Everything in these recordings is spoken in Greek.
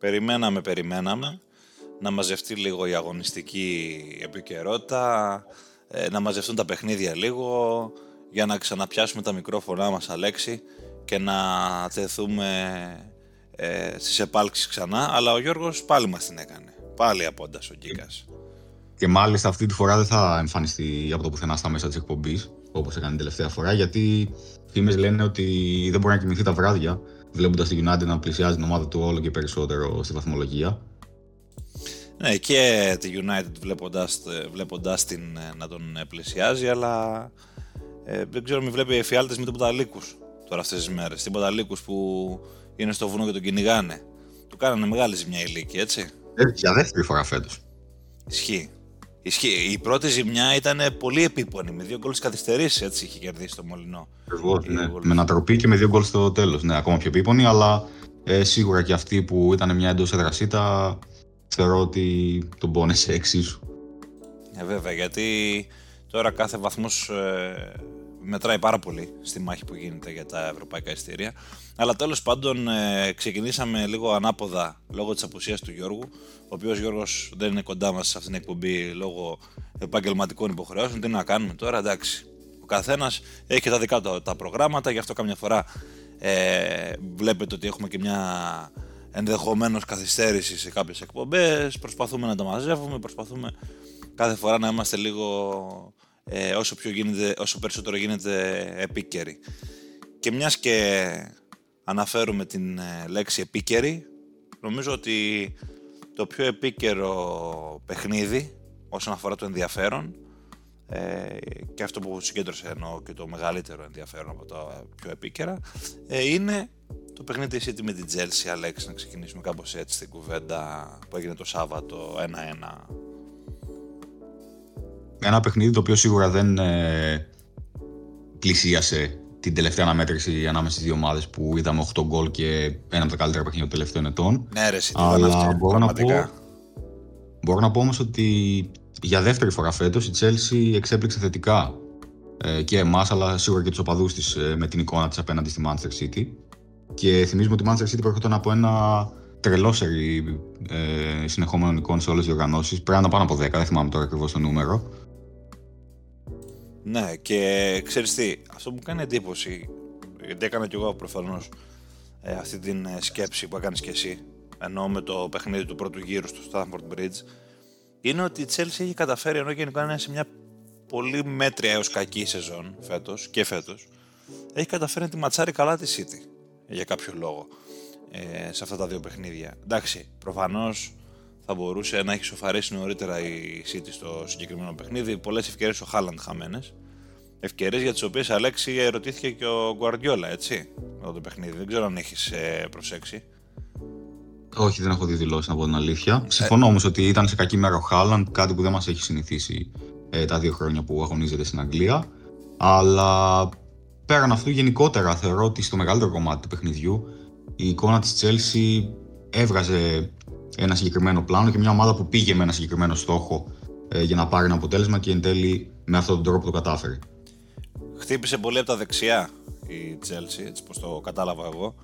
περιμέναμε, περιμέναμε να μαζευτεί λίγο η αγωνιστική επικαιρότητα, ε, να μαζευτούν τα παιχνίδια λίγο, για να ξαναπιάσουμε τα μικρόφωνά μας, Αλέξη, και να τεθούμε ε, στις επάλξεις ξανά, αλλά ο Γιώργος πάλι μας την έκανε. Πάλι απόντας ο Γκίκας. Και μάλιστα αυτή τη φορά δεν θα εμφανιστεί από το πουθενά στα μέσα της εκπομπής, όπως έκανε την τελευταία φορά, γιατί φήμες λένε ότι δεν μπορεί να κοιμηθεί τα βράδια, βλέποντας τη United να πλησιάζει την ομάδα του όλο και περισσότερο στη βαθμολογία. Ναι, και τη United βλέποντας, βλέποντας την ε, να τον πλησιάζει, αλλά ε, δεν ξέρω μην βλέπει εφιάλτες με τίποτα λύκους τώρα αυτές τις μέρες. Τίποτα λύκους που είναι στο βουνό και τον κυνηγάνε. Του κάνανε μεγάλη ζημιά ηλίκη, έτσι. Ε, για δεύτερη φορά φέτος. Ισχύει. Ισχύει. Η πρώτη ζημιά ήταν πολύ επίπονη, με δύο γκολ καθυστερήσεις έτσι είχε κερδίσει το Μολυνό. Ακριβώς, ναι. Με ανατροπή και με δύο γκολ στο τέλος. Ναι, ακόμα πιο επίπονη, αλλά ε, σίγουρα και αυτή που ήταν μια εντός έδρασίτα, θεωρώ ότι τον πόνεσε εξίσου. Ε, βέβαια, γιατί τώρα κάθε βαθμός ε, μετράει πάρα πολύ στη μάχη που γίνεται για τα ευρωπαϊκά ειστήρια. Αλλά τέλος πάντων ε, ξεκινήσαμε λίγο ανάποδα λόγω της απουσίας του Γιώργου, ο οποίος Γιώργος δεν είναι κοντά μας σε αυτήν την εκπομπή λόγω επαγγελματικών υποχρεώσεων. Τι να κάνουμε τώρα, εντάξει. Ο καθένας έχει και τα δικά του τα προγράμματα, γι' αυτό καμιά φορά ε, βλέπετε ότι έχουμε και μια ενδεχομένως καθυστέρηση σε κάποιες εκπομπές. Προσπαθούμε να τα μαζεύουμε, προσπαθούμε κάθε φορά να είμαστε λίγο ε, όσο, πιο γίνεται, όσο περισσότερο γίνεται επίκαιρη. Και μιας και αναφέρουμε την ε, λέξη επίκαιρη, νομίζω ότι το πιο επίκαιρο παιχνίδι όσον αφορά το ενδιαφέρον ε, και αυτό που συγκέντρωσε εννοώ και το μεγαλύτερο ενδιαφέρον από τα πιο επίκαιρα ε, είναι το παιχνίδι της City με την Chelsea, Αλέξη, να ξεκινήσουμε κάπως έτσι την κουβέντα που έγινε το Σάββατο 1-1 ένα παιχνίδι το οποίο σίγουρα δεν ε, πλησίασε την τελευταία αναμέτρηση ανάμεσα στις δύο ομάδες που είδαμε 8 γκολ και ένα από τα καλύτερα παιχνίδια των τελευταίων ετών. Ναι, ρε, Αλλά αυτό, μπορώ, να πω, μπορώ να πω όμως ότι για δεύτερη φορά φέτος η Chelsea εξέπληξε θετικά ε, και εμάς, αλλά σίγουρα και τους οπαδούς της ε, με την εικόνα της απέναντι στη Manchester City. Και θυμίζουμε ότι η Manchester City προέρχονταν από ένα τρελό σερί ε, συνεχόμενων εικόνων σε όλες τις οργανώσει. Πρέπει να πάνω από 10, δεν θυμάμαι τώρα ακριβώς το νούμερο. Ναι, και ξέρεις τι, αυτό που μου κάνει εντύπωση, γιατί έκανα κι εγώ προφανώς ε, αυτή την ε, σκέψη που έκανες και εσύ, ενώ με το παιχνίδι του πρώτου γύρου στο Stamford Bridge, είναι ότι η Chelsea έχει καταφέρει, ενώ γενικά είναι σε μια πολύ μέτρια έως κακή σεζόν φέτος και φέτος, έχει καταφέρει να τη ματσάρει καλά τη City, για κάποιο λόγο, ε, σε αυτά τα δύο παιχνίδια. Εντάξει, προφανώς θα μπορούσε να έχει σοφαρίσει νωρίτερα η City στο συγκεκριμένο παιχνίδι. Πολλές ευκαιρίες ο Χάλαντ χαμένες. Ευκαιρίες για τις οποίες Αλέξη ερωτήθηκε και ο Γκουαρδιόλα, έτσι, με το παιχνίδι. Δεν ξέρω αν έχεις ε, προσέξει. Όχι, δεν έχω δει δηλώσεις να πω την αλήθεια. Ε... Συμφωνώ όμως ότι ήταν σε κακή μέρα ο Χάλαντ, κάτι που δεν μας έχει συνηθίσει ε, τα δύο χρόνια που αγωνίζεται στην Αγγλία. Αλλά πέραν αυτού, γενικότερα θεωρώ ότι στο μεγαλύτερο κομμάτι του παιχνιδιού η εικόνα της Chelsea έβγαζε ένα συγκεκριμένο πλάνο και μια ομάδα που πήγε με ένα συγκεκριμένο στόχο ε, για να πάρει ένα αποτέλεσμα και εν τέλει με αυτόν τον τρόπο το κατάφερε. Χτύπησε πολύ από τα δεξιά η Chelsea, έτσι πως το κατάλαβα εγώ.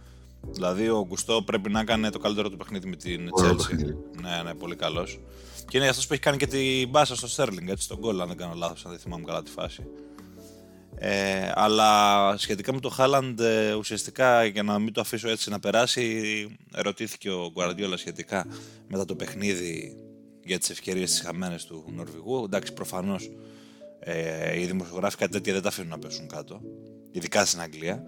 Δηλαδή ο Γκουστό πρέπει να κάνει το καλύτερο του παιχνίδι με την Chelsea. Ναι, ναι, πολύ καλός. Και είναι αυτό που έχει κάνει και την μπάσα στο Sterling, έτσι, τον γκολ, αν δεν κάνω λάθος, αν δεν θυμάμαι καλά τη φάση. Ε, αλλά σχετικά με το Χάλαντ, ε, ουσιαστικά για να μην το αφήσω έτσι να περάσει, ερωτήθηκε ο Γκουαρδιόλα σχετικά μετά το παιχνίδι για τις ευκαιρίες της χαμένες του Νορβηγού. Εντάξει, προφανώς ε, οι δημοσιογράφοι κάτι τέτοια δεν τα αφήνουν να πέσουν κάτω, ειδικά στην Αγγλία.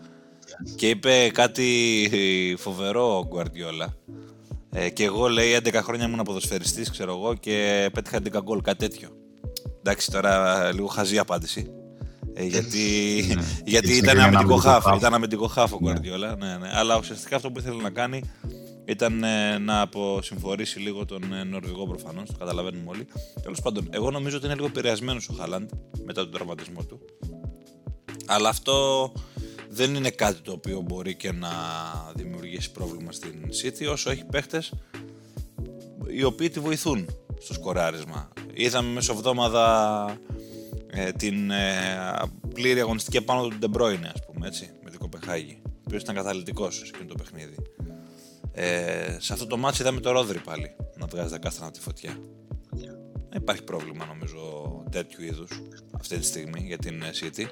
Και είπε κάτι φοβερό ο Γκουαρδιόλα. Ε, και εγώ λέει 11 χρόνια ήμουν ποδοσφαιριστής, ξέρω εγώ, και πέτυχα 11 γκολ, κάτι τέτοιο. Εντάξει, τώρα λίγο χαζή απάντηση. Ε, γιατί ναι. γιατί ήταν αμυντικό χάφ. Ήταν αμυντικό χάφ ο Γκουαρδιόλα. Ναι. Ναι, Αλλά ουσιαστικά αυτό που ήθελε να κάνει ήταν ε, να αποσυμφορήσει λίγο τον ε, Νορβηγό προφανώς. Το καταλαβαίνουμε όλοι. Τέλος πάντων, εγώ νομίζω ότι είναι λίγο επηρεασμένος ο Χάλαντ μετά τον τραυματισμό του. Αλλά αυτό δεν είναι κάτι το οποίο μπορεί και να δημιουργήσει πρόβλημα στην City όσο έχει παίχτες οι οποίοι τη βοηθούν στο σκοράρισμα. Είδαμε μέσω εβδόμαδα ε, την ε, πλήρη αγωνιστική επάνω του Ντεμπρόινε, ας πούμε, έτσι, με την Κοπεχάγη, ο οποίος ήταν καταλητικός σε εκείνο το παιχνίδι. Ε, σε αυτό το μάτσο είδαμε το Ρόδρυ πάλι να βγάζει τα κάστρα από τη φωτιά. Δεν υπάρχει πρόβλημα νομίζω τέτοιου είδους αυτή τη στιγμή για την ε, City.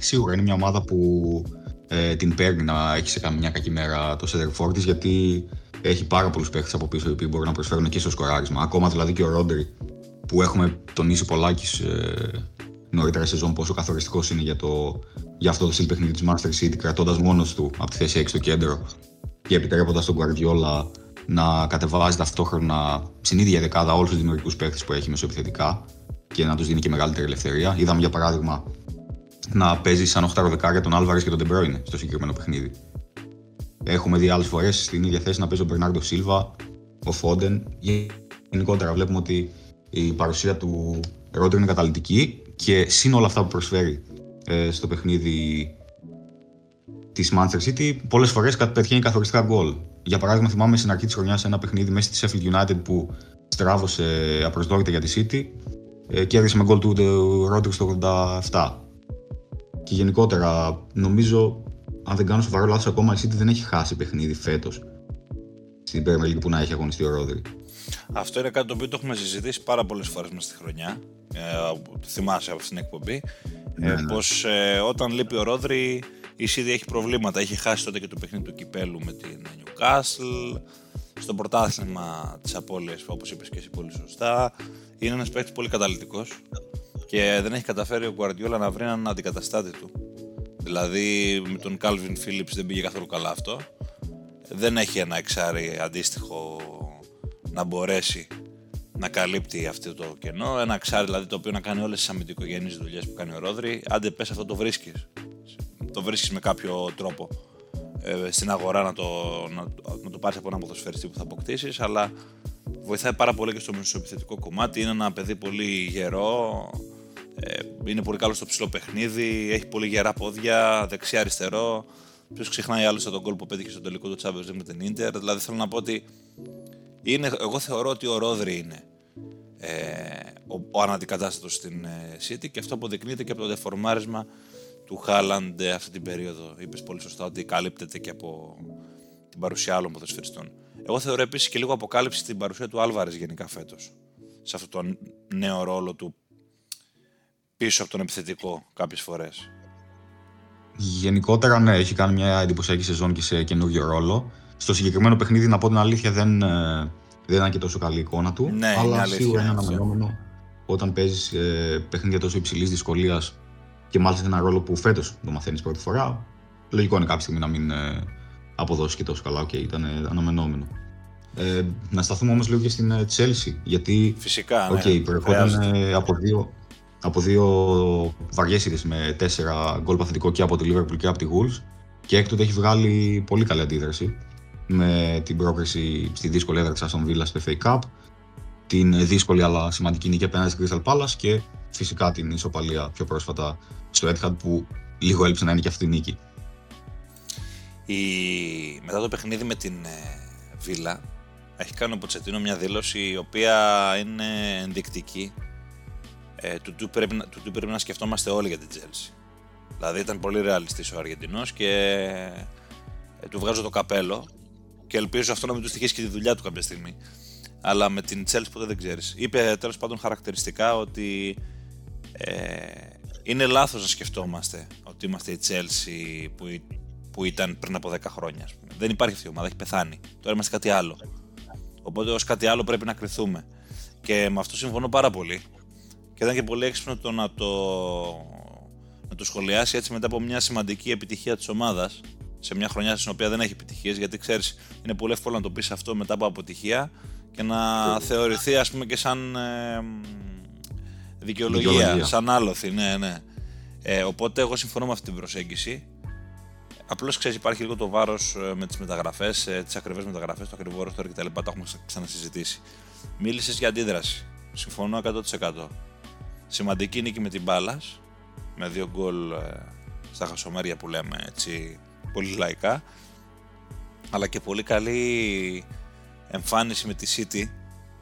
Σίγουρα είναι μια ομάδα που ε, την παίρνει να έχει σε καμιά κακή μέρα το center της γιατί έχει πάρα πολλούς παίχτε από πίσω οι οποίοι μπορούν να προσφέρουν και στο σκοράρισμα. Ακόμα δηλαδή και ο Ρόντερ που έχουμε τονίσει πολλάκι ε, νωρίτερα σεζόν πόσο καθοριστικός είναι για, το, για αυτό το στυλ παιχνίδι της Master City, κρατώντας μόνος του από τη θέση 6 στο κέντρο και επιτρέποντας τον Guardiola να κατεβάζει ταυτόχρονα στην ίδια δεκάδα όλους τους δημιουργικούς παίχτε που έχει μεσοεπιθετικά και να τους δίνει και μεγαλύτερη ελευθερία. Είδαμε για παράδειγμα να παίζει σαν 8 δεκάρια τον Άλβαρες και τον Ντεμπρόινε στο συγκεκριμένο παιχνίδι. Έχουμε δει άλλες φορές στην ίδια θέση να παίζει ο Μπερνάρντο Σίλβα, ο Φόντεν. Γενικότερα βλέπουμε ότι η παρουσία του Ρόντερ είναι καταλητική και σύν όλα αυτά που προσφέρει ε, στο παιχνίδι της Manchester City, πολλές φορές πετυχαίνει καθοριστικά γκολ. Για παράδειγμα, θυμάμαι στην αρχή της χρονιάς ένα παιχνίδι μέσα στη Sheffield United που στράβωσε απροσδόκητα για τη City ε, και έδειξε με γκολ του Ρόντερ στο 87. Και γενικότερα, νομίζω, αν δεν κάνω σοβαρό λάθος, ακόμα η City δεν έχει χάσει παιχνίδι φέτος στην Premier League που να έχει αγωνιστεί ο Ρόδρυ. Αυτό είναι κάτι το οποίο το έχουμε συζητήσει πάρα πολλές φορές μέσα στη χρονιά. Ε, θυμάσαι από την εκπομπή. Ναι, ε, ναι. Πως ε, όταν λείπει ο Ρόδρυ, η City έχει προβλήματα. Έχει χάσει τότε και το παιχνίδι του κυπέλου με την Newcastle. Στο πρωτάθλημα της απώλειας, όπως είπες και εσύ πολύ σωστά. Είναι ένας παίκτης πολύ καταλητικός και δεν έχει καταφέρει ο Guardiola να βρει έναν αντικαταστάτη του. Δηλαδή με τον Calvin Phillips δεν πήγε καθόλου καλά αυτό. Δεν έχει ένα εξάρι αντίστοιχο να μπορέσει να καλύπτει αυτό το κενό. Ένα εξάρι δηλαδή το οποίο να κάνει όλες τις αμυντικογενείς δουλειές που κάνει ο Ρόδρυ. Άντε πες αυτό το βρίσκεις. Το βρίσκεις με κάποιο τρόπο ε, στην αγορά να το, να, να το πάρεις από ένα ποδοσφαιριστή που θα αποκτήσεις αλλά βοηθάει πάρα πολύ και στο μεσοεπιθετικό κομμάτι. Είναι ένα παιδί πολύ γερό, ε, είναι πολύ καλό στο ψηλό παιχνίδι, έχει πολύ γερά πόδια, δεξιά-αριστερό. Ποιος ξεχνάει άλλωστε τον κόλ που πέτυχε στο τελικό του Champions League με την Ίντερ. Δηλαδή θέλω να πω ότι είναι, εγώ θεωρώ ότι ο Ρόδρυ είναι ε, ο, ο αναντικατάστατος στην ε, City και αυτό αποδεικνύεται και από το δεφορμάρισμα του Χάλαντ ε, αυτή την περίοδο. Είπες πολύ σωστά ότι καλύπτεται και από την παρουσία άλλων ποδοσφαιριστών. Εγώ θεωρώ επίσης και λίγο αποκάλυψη την παρουσία του Άλβαρες γενικά φέτος. Σε αυτό το νέο ρόλο του πίσω από τον επιθετικό κάποιες φορές. Γενικότερα, ναι, έχει κάνει μια εντυπωσιακή σεζόν και σε καινούριο ρόλο. Στο συγκεκριμένο παιχνίδι, να πω την αλήθεια, δεν, ε, δεν ήταν και τόσο καλή η εικόνα του. Ναι, αλλά αλήθεια, σίγουρα είναι αναμενόμενο όταν παίζεις ε, παιχνίδια τόσο υψηλής δυσκολίας και μάλιστα ένα ρόλο που φέτος το μαθαίνεις πρώτη φορά. Λογικό είναι κάποια στιγμή να μην ε, αποδώσεις και τόσο καλά. Okay, ήταν ε, αναμενόμενο. Ε, να σταθούμε όμως λίγο και στην Chelsea. Γιατί. Φυσικά. Ναι, okay, προερχόταν από δύο από δύο βαριέ με τέσσερα γκολ παθητικό και από τη Liverpool και από τη Wolves. Και έκτοτε έχει βγάλει πολύ καλή αντίδραση με την πρόκριση στη δύσκολη έδρα στον Villa στο FA Cup, την δύσκολη αλλά σημαντική νίκη απέναντι στην Crystal Palace και φυσικά την ισοπαλία πιο πρόσφατα στο Etihad που λίγο έλειψε να είναι και αυτή η νίκη. Η... Μετά το παιχνίδι με την Villa έχει κάνει ο Ποτσετίνο μια δήλωση η οποία είναι ενδεικτική ε, του, του, πρέπει, του, του πρέπει να σκεφτόμαστε όλοι για την Chelsea. Δηλαδή ήταν πολύ ρεαλιστής ο Αργεντινός και ε, του βγάζω το καπέλο και ελπίζω αυτό να μην του στοιχήσει και τη δουλειά του κάποια στιγμή. Αλλά με την Chelsea ποτέ δεν ξέρεις. Είπε τέλος πάντων χαρακτηριστικά ότι ε, είναι λάθος να σκεφτόμαστε ότι είμαστε η Chelsea που, που ήταν πριν από 10 χρόνια. Δεν υπάρχει αυτή η ομάδα, έχει πεθάνει. Τώρα είμαστε κάτι άλλο. Οπότε ως κάτι άλλο πρέπει να κρυθούμε. Και με αυτό συμφωνώ πάρα πολύ. Και ήταν και πολύ έξυπνο το να το, να το σχολιάσει έτσι μετά από μια σημαντική επιτυχία της ομάδας σε μια χρονιά στην οποία δεν έχει επιτυχίες γιατί ξέρεις είναι πολύ εύκολο να το πεις αυτό μετά από αποτυχία και να θεωρηθεί ας πούμε και σαν ε, δικαιολογία, δικαιολογία, σαν άλοθη, ναι, ναι. Ε, οπότε εγώ συμφωνώ με αυτή την προσέγγιση. Απλώς ξέρεις, υπάρχει λίγο το βάρος ε, με τις μεταγραφές, ε, τις ακριβές μεταγραφές, το ακριβό ρόστο κτλ. Τα έχουμε ξανασυζητήσει. Μίλησες για αντίδραση. Συμφωνώ 100%. Σημαντική νίκη με την μπάλα, με δύο γκολ ε, στα χασομέρια που λέμε έτσι πολύ λαϊκά, αλλά και πολύ καλή εμφάνιση με τη City,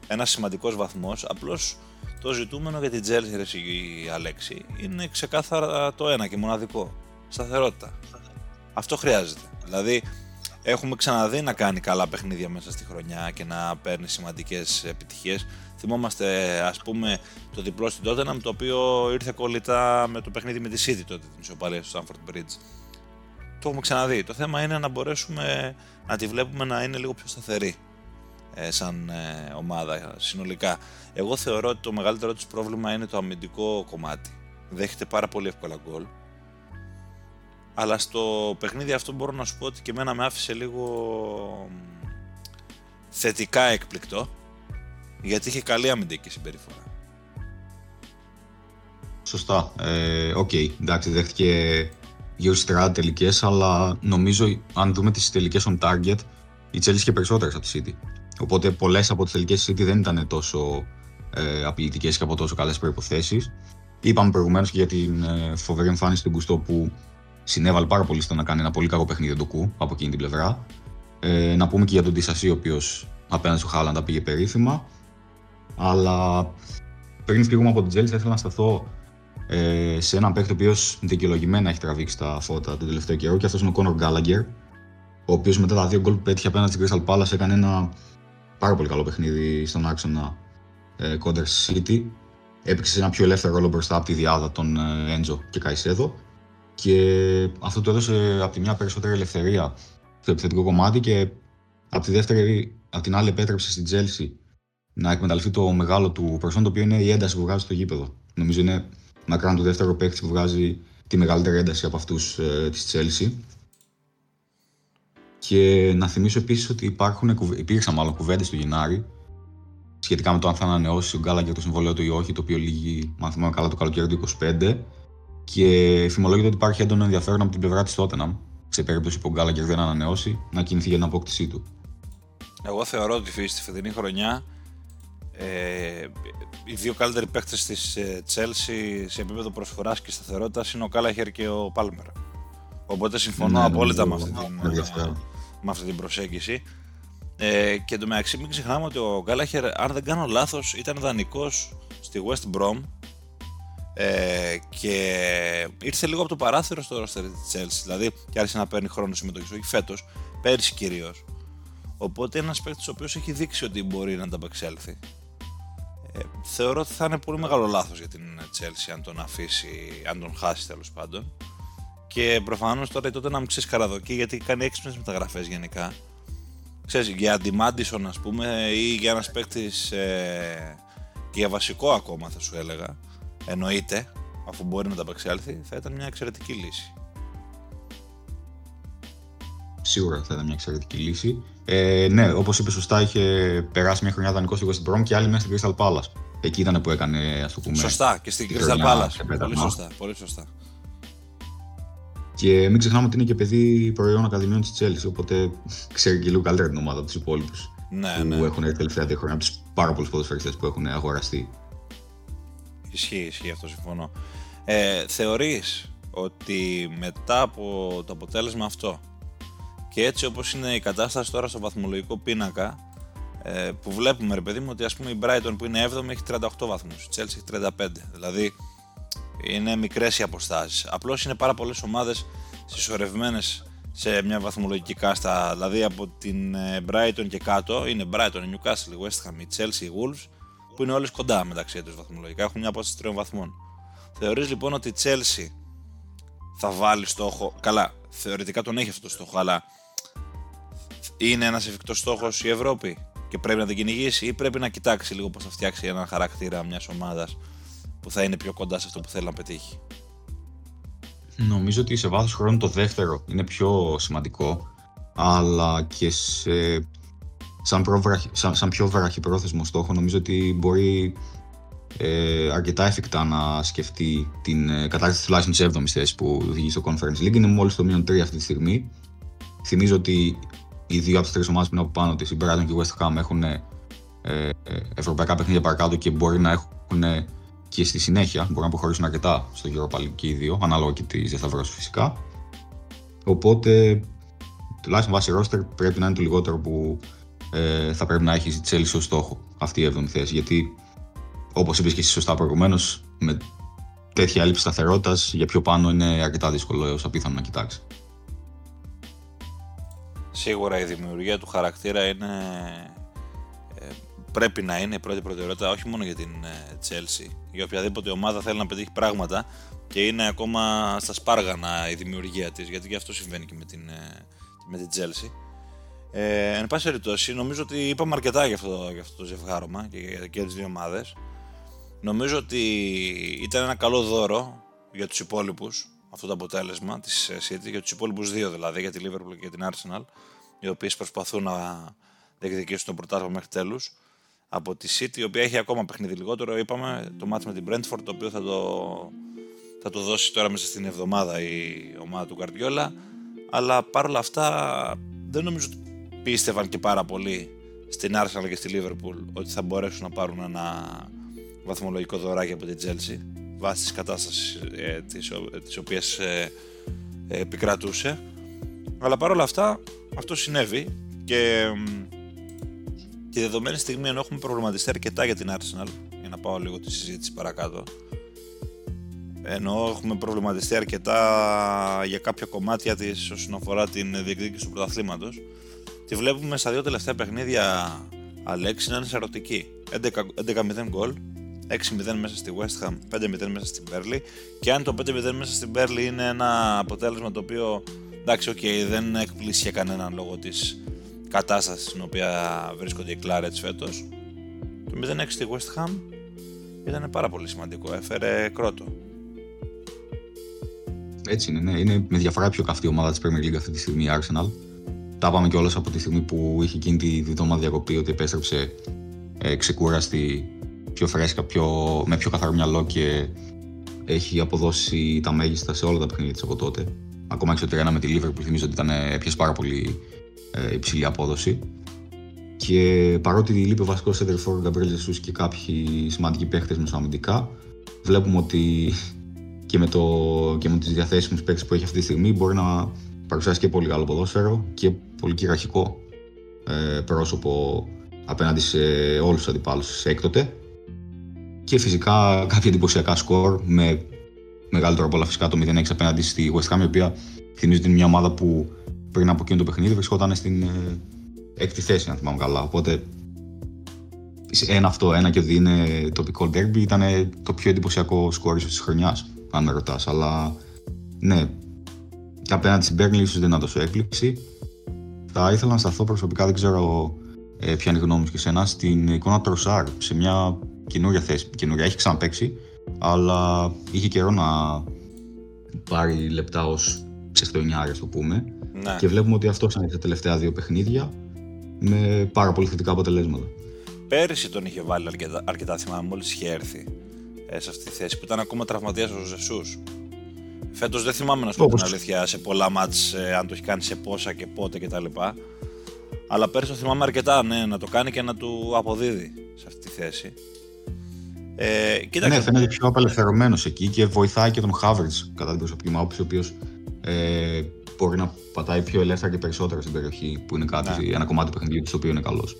ένας σημαντικός βαθμός, απλώς το ζητούμενο για την Chelsea, ρε η Αλέξη, είναι ξεκάθαρα το ένα και μοναδικό, σταθερότητα. Αυτό χρειάζεται. Δηλαδή, έχουμε ξαναδεί να κάνει καλά παιχνίδια μέσα στη χρονιά και να παίρνει σημαντικές επιτυχίες. Θυμόμαστε ας πούμε το διπλό στην Tottenham το οποίο ήρθε κολλητά με το παιχνίδι με τη City τότε την ισοπαλία στο Stamford Bridge. Το έχουμε ξαναδεί. Το θέμα είναι να μπορέσουμε να τη βλέπουμε να είναι λίγο πιο σταθερή ε, σαν ε, ομάδα συνολικά. Εγώ θεωρώ ότι το μεγαλύτερο της πρόβλημα είναι το αμυντικό κομμάτι. Δέχεται πάρα πολύ εύκολα γκολ. Αλλά στο παιχνίδι αυτό μπορώ να σου πω ότι και εμένα με άφησε λίγο θετικά έκπληκτο γιατί είχε καλή αμυντική συμπεριφορά. Σωστά. Ε, okay, εντάξει, δέχτηκε γύρω στις 30 τελικές, αλλά νομίζω αν δούμε τις τελικές on target, η Chelsea είχε περισσότερες από τη City. Οπότε πολλές από τις τελικές της City δεν ήταν τόσο ε, απειλητικές και από τόσο καλές προποθέσει. Είπαμε προηγουμένως και για την ε, φοβερή εμφάνιση του Γκουστό που συνέβαλε πάρα πολύ στο να κάνει ένα πολύ κακό παιχνίδι το κου από εκείνη την πλευρά. Ε, να πούμε και για τον Τισασί, ο οποίος απέναντι στο Χάλαντα πήγε περίφημα. Αλλά πριν φύγουμε από την Chelsea, θα ήθελα να σταθώ ε, σε έναν παίκτη ο οποίος δικαιολογημένα έχει τραβήξει τα φώτα τον τελευταίο καιρό και αυτός είναι ο Κόνορ Γκάλαγκερ, ο οποίος μετά τα δύο γκολ που πέτυχε απέναντι στην Crystal Palace έκανε ένα πάρα πολύ καλό παιχνίδι στον άξονα ε, Conder City. Έπαιξε σε ένα πιο ελεύθερο ρόλο μπροστά από τη διάδα των Έντζο και Καϊσέδο και αυτό του έδωσε από τη μια περισσότερη ελευθερία στο επιθετικό κομμάτι και από τη δεύτερη, από την άλλη επέτρεψε στην Chelsea να εκμεταλλευτεί το μεγάλο του προσόν, το οποίο είναι η ένταση που βγάζει στο γήπεδο. Νομίζω είναι μακράν το δεύτερο παίκτη που βγάζει τη μεγαλύτερη ένταση από αυτούς ε, της Chelsea. Και να θυμίσω επίσης ότι υπάρχουν, υπήρξαν μάλλον κουβέντες του Γενάρη σχετικά με το αν θα ανανεώσει ο Γκάλα για το συμβόλαιο του ή όχι, το οποίο λύγει, αν θυμάμαι καλά, το καλοκαίρι του 25. Και φημολογείται ότι υπάρχει έντονο ενδιαφέρον από την πλευρά της Tottenham, σε περίπτωση που ο Γκάλαγκερ δεν ανανεώσει, να κινηθεί για την απόκτησή του. Εγώ θεωρώ ότι στη φετινή χρονιά ε, οι δύο καλύτεροι παίκτες της Chelsea σε επίπεδο προσφοράς και σταθερότητας είναι ο Κάλαχερ και ο Πάλμερ. Οπότε συμφωνώ ναι, απόλυτα με, αυτή την, με αυτή την προσέγγιση. Ε, και εντωμεταξύ μην ξεχνάμε ότι ο Γκάλαχερ, αν δεν κάνω λάθος, ήταν δανεικός στη West Brom ε, και ήρθε λίγο από το παράθυρο στο ρόστερ της Chelsea. Δηλαδή και άρχισε να παίρνει χρόνο συμμετοχής, όχι φέτος, πέρυσι κυρίως. Οπότε ένας παίκτης ο οποίος έχει δείξει ότι μπορεί να ανταπεξέλθει. Ε, θεωρώ ότι θα είναι πολύ μεγάλο λάθος για την Chelsea αν τον αφήσει, αν τον χάσει τέλος πάντων. Και προφανώς τώρα τότε να μην ξέρεις καραδοκεί γιατί κάνει έξυπνες μεταγραφές γενικά. Ξέρεις, για αντιμάντισον ας πούμε ή για ένας παίκτης ε, και για βασικό ακόμα θα σου έλεγα, εννοείται, αφού μπορεί να τα απεξέλθει, θα ήταν μια εξαιρετική λύση. Σίγουρα θα ήταν μια εξαιρετική λύση. Ε, ναι, όπως είπες σωστά, είχε περάσει μια χρονιά δανεικός στη West Brom και άλλη μέσα στην Crystal Palace. Εκεί ήταν που έκανε, ας το πούμε. Σωστά, και στην Crystal Palace. Πολύ σωστά, πολύ σωστά. Και μην ξεχνάμε ότι είναι και παιδί προϊόν Ακαδημιών της Chelsea, οπότε ξέρει και λίγο καλύτερα την ομάδα από του υπόλοιπους. Ναι, που ναι. έχουν έρθει τελευταία δύο χρόνια, από τους πάρα πολλούς ποδοσφαιριστές που έχουν αγοραστεί. Ισχύει, ισχύει αυτό, συμφωνώ. Ε, θεωρείς ότι μετά από το αποτέλεσμα αυτό και έτσι όπως είναι η κατάσταση τώρα στο βαθμολογικό πίνακα ε, που βλέπουμε ρε παιδί μου ότι ας πούμε η Brighton που είναι 7η έχει 38 βαθμούς, η Chelsea έχει 35 δηλαδή είναι μικρές οι αποστάσεις. Απλώς είναι πάρα πολλές ομάδες συσσωρευμένες σε μια βαθμολογική κάστα. Δηλαδή από την ε, Brighton και κάτω είναι Brighton, η Newcastle, η West Ham, η Chelsea, η Wolves που είναι όλες κοντά μεταξύ τους βαθμολογικά. Έχουν μια απόσταση τριών βαθμών. Θεωρείς λοιπόν ότι η Chelsea θα βάλει στόχο καλά θεωρητικά τον έχει αυτό το στόχο αλλά είναι ένας εφικτός στόχος η Ευρώπη και πρέπει να την κυνηγήσει ή πρέπει να κοιτάξει λίγο πώς θα φτιάξει έναν χαρακτήρα μιας ομάδας που θα είναι πιο κοντά σε αυτό που θέλει να πετύχει. Νομίζω ότι σε βάθος χρόνου το δεύτερο είναι πιο σημαντικό, αλλά και σε, σαν, σαν, σαν πιο βραχυπρόθεσμο στόχο νομίζω ότι μπορεί ε, αρκετά εφικτά να σκεφτεί την ε, κατάρτιση τουλάχιστον της 7η θέσης που οδηγεί στο Conference League. Είναι μόλις το μείον 3 αυτή τη στιγμή. Θυμίζω ότι οι δύο από τις τρεις ομάδες που είναι από πάνω τη, η Brighton και η West Ham, έχουν ε, ευρωπαϊκά παιχνίδια παρακάτω και μπορεί να έχουν και στη συνέχεια μπορεί να προχωρήσουν αρκετά στο Europa League και οι δύο, ανάλογα και τις διασταυρώσεις φυσικά. Οπότε, τουλάχιστον βάσει ρόστερ πρέπει να είναι το λιγότερο που ε, θα πρέπει να έχει η Chelsea ως στόχο αυτή η 7η θέση. Γιατί, όπως είπες και εσύ σωστά προηγουμένως, με τέτοια έλλειψη σταθερότητας για πιο πάνω είναι αρκετά δύσκολο έως απίθανο να κοιτάξεις. Σίγουρα η δημιουργία του χαρακτήρα είναι ε, πρέπει να είναι η πρώτη προτεραιότητα όχι μόνο για την ε, Chelsea, για οποιαδήποτε ομάδα θέλει να πετύχει πράγματα και είναι ακόμα στα σπάργανα η δημιουργία της, γιατί και αυτό συμβαίνει και με την, ε, με την Chelsea. Ε, εν πάση περιπτώσει, νομίζω ότι είπαμε αρκετά για αυτό, για αυτό το ζευγάρωμα και για, και τις δύο ομάδες. Νομίζω ότι ήταν ένα καλό δώρο για τους υπόλοιπους αυτό το αποτέλεσμα της City, για τους υπόλοιπους δύο δηλαδή, για τη Liverpool και την Arsenal, οι οποίες προσπαθούν να διεκδικήσουν τον πρωτάθλημα μέχρι τέλους από τη City, η οποία έχει ακόμα παιχνίδι λιγότερο. Είπαμε το μάτι με την Brentford, το οποίο θα το, θα το δώσει τώρα μέσα στην εβδομάδα η ομάδα του Guardiola. Αλλά παρόλα αυτά δεν νομίζω ότι πίστευαν και πάρα πολύ στην Arsenal και στη Liverpool ότι θα μπορέσουν να πάρουν ένα βαθμολογικό δωράκι από την Chelsea βάσει της κατάστασης ε, της, της οποίας ε, επικρατούσε. Αλλά παρόλα αυτά αυτό συνέβη και Τη δεδομένη στιγμή ενώ έχουμε προβληματιστεί αρκετά για την Arsenal, για να πάω λίγο τη συζήτηση παρακάτω, ενώ έχουμε προβληματιστεί αρκετά για κάποια κομμάτια της όσον αφορά την διεκδίκηση του πρωταθλήματος, τη βλέπουμε στα δύο τελευταία παιχνίδια Αλέξη να είναι σαρωτική. 11-0 γκολ, 6-0 μέσα στη West Ham, 5-0 μέσα στην Burnley και αν το 5-0 μέσα στην Burnley είναι ένα αποτέλεσμα το οποίο εντάξει, okay, δεν εκπλήσει για κανέναν λόγω της κατάστασης στην οποία βρίσκονται οι Clarets φέτος. Το 0-6 στη West Ham ήταν πάρα πολύ σημαντικό, έφερε κρότο. Έτσι είναι, ναι. Είναι με διαφορά πιο καυτή ομάδα της Premier League αυτή τη στιγμή η Arsenal. Τα είπαμε κιόλας από τη στιγμή που είχε γίνει τη βδομάδα διακοπή ότι επέστρεψε ε, ξεκούραστη, πιο φρέσκα, πιο, με πιο καθαρό μυαλό και έχει αποδώσει τα μέγιστα σε όλα τα παιχνίδια της από τότε. Ακόμα και στο 3 με τη Liverpool θυμίζω ότι ήταν, έπιασε πάρα πολύ ε, υψηλή απόδοση. Και παρότι λείπει ο βασικός center for Gabriel Jesus και κάποιοι σημαντικοί παίχτε μεσοαμυντικά, βλέπουμε ότι και με, το, και με τις διαθέσιμους παίκτες που έχει αυτή τη στιγμή μπορεί να παρουσιάσει και πολύ καλό ποδόσφαιρο και πολύ κυραχικό ε, πρόσωπο απέναντι σε όλους τους αντιπάλους έκτοτε και φυσικά κάποια εντυπωσιακά σκορ με μεγαλύτερο από όλα φυσικά το 0-6 απέναντι στη West Ham η οποία θυμίζει ότι είναι μια ομάδα που πριν από εκείνο το παιχνίδι βρισκόταν στην ε, έκτη θέση, αν θυμάμαι καλά. Οπότε ένα αυτό, ένα και ότι είναι τοπικό derby ήταν το πιο εντυπωσιακό σκόρ της χρονιάς, αν με ρωτάς. Αλλά ναι, και απέναντι στην Μπέρνλι ίσως δεν ήταν τόσο έκπληξη. Θα ήθελα να σταθώ προσωπικά, δεν ξέρω ε, ποια είναι η γνώμη σου και εσένα, στην εικόνα Τροσάρ σε μια καινούρια θέση. Καινούρια, έχει ξαναπέξει, αλλά είχε καιρό να πάρει λεπτά ως ψευτονιάρι, το πούμε. Ναι. Και βλέπουμε ότι αυτός ήταν τα τελευταία δύο παιχνίδια με πάρα πολύ θετικά αποτελέσματα. Πέρυσι τον είχε βάλει αρκετά, αρκετά θυμάμαι, μόλις είχε έρθει ε, σε αυτή τη θέση που ήταν ακόμα τραυματίας ο Ζεσούς. Φέτος δεν θυμάμαι να σου πω την αλήθεια σε πολλά μάτς ε, αν το έχει κάνει σε πόσα και πότε κτλ. Αλλά πέρυσι το θυμάμαι αρκετά ναι, να το κάνει και να του αποδίδει σε αυτή τη θέση. Ε, κοίταξε... Ναι, φαίνεται πιο απελευθερωμένος εκεί και βοηθάει και τον Χάβερτ κατά την προσωπική μου άποψη, ο οποίος ε, μπορεί να πατάει πιο ελεύθερα και περισσότερο στην περιοχή που είναι κάτι, ναι. ένα κομμάτι του παιχνιδιού του οποίο είναι καλός.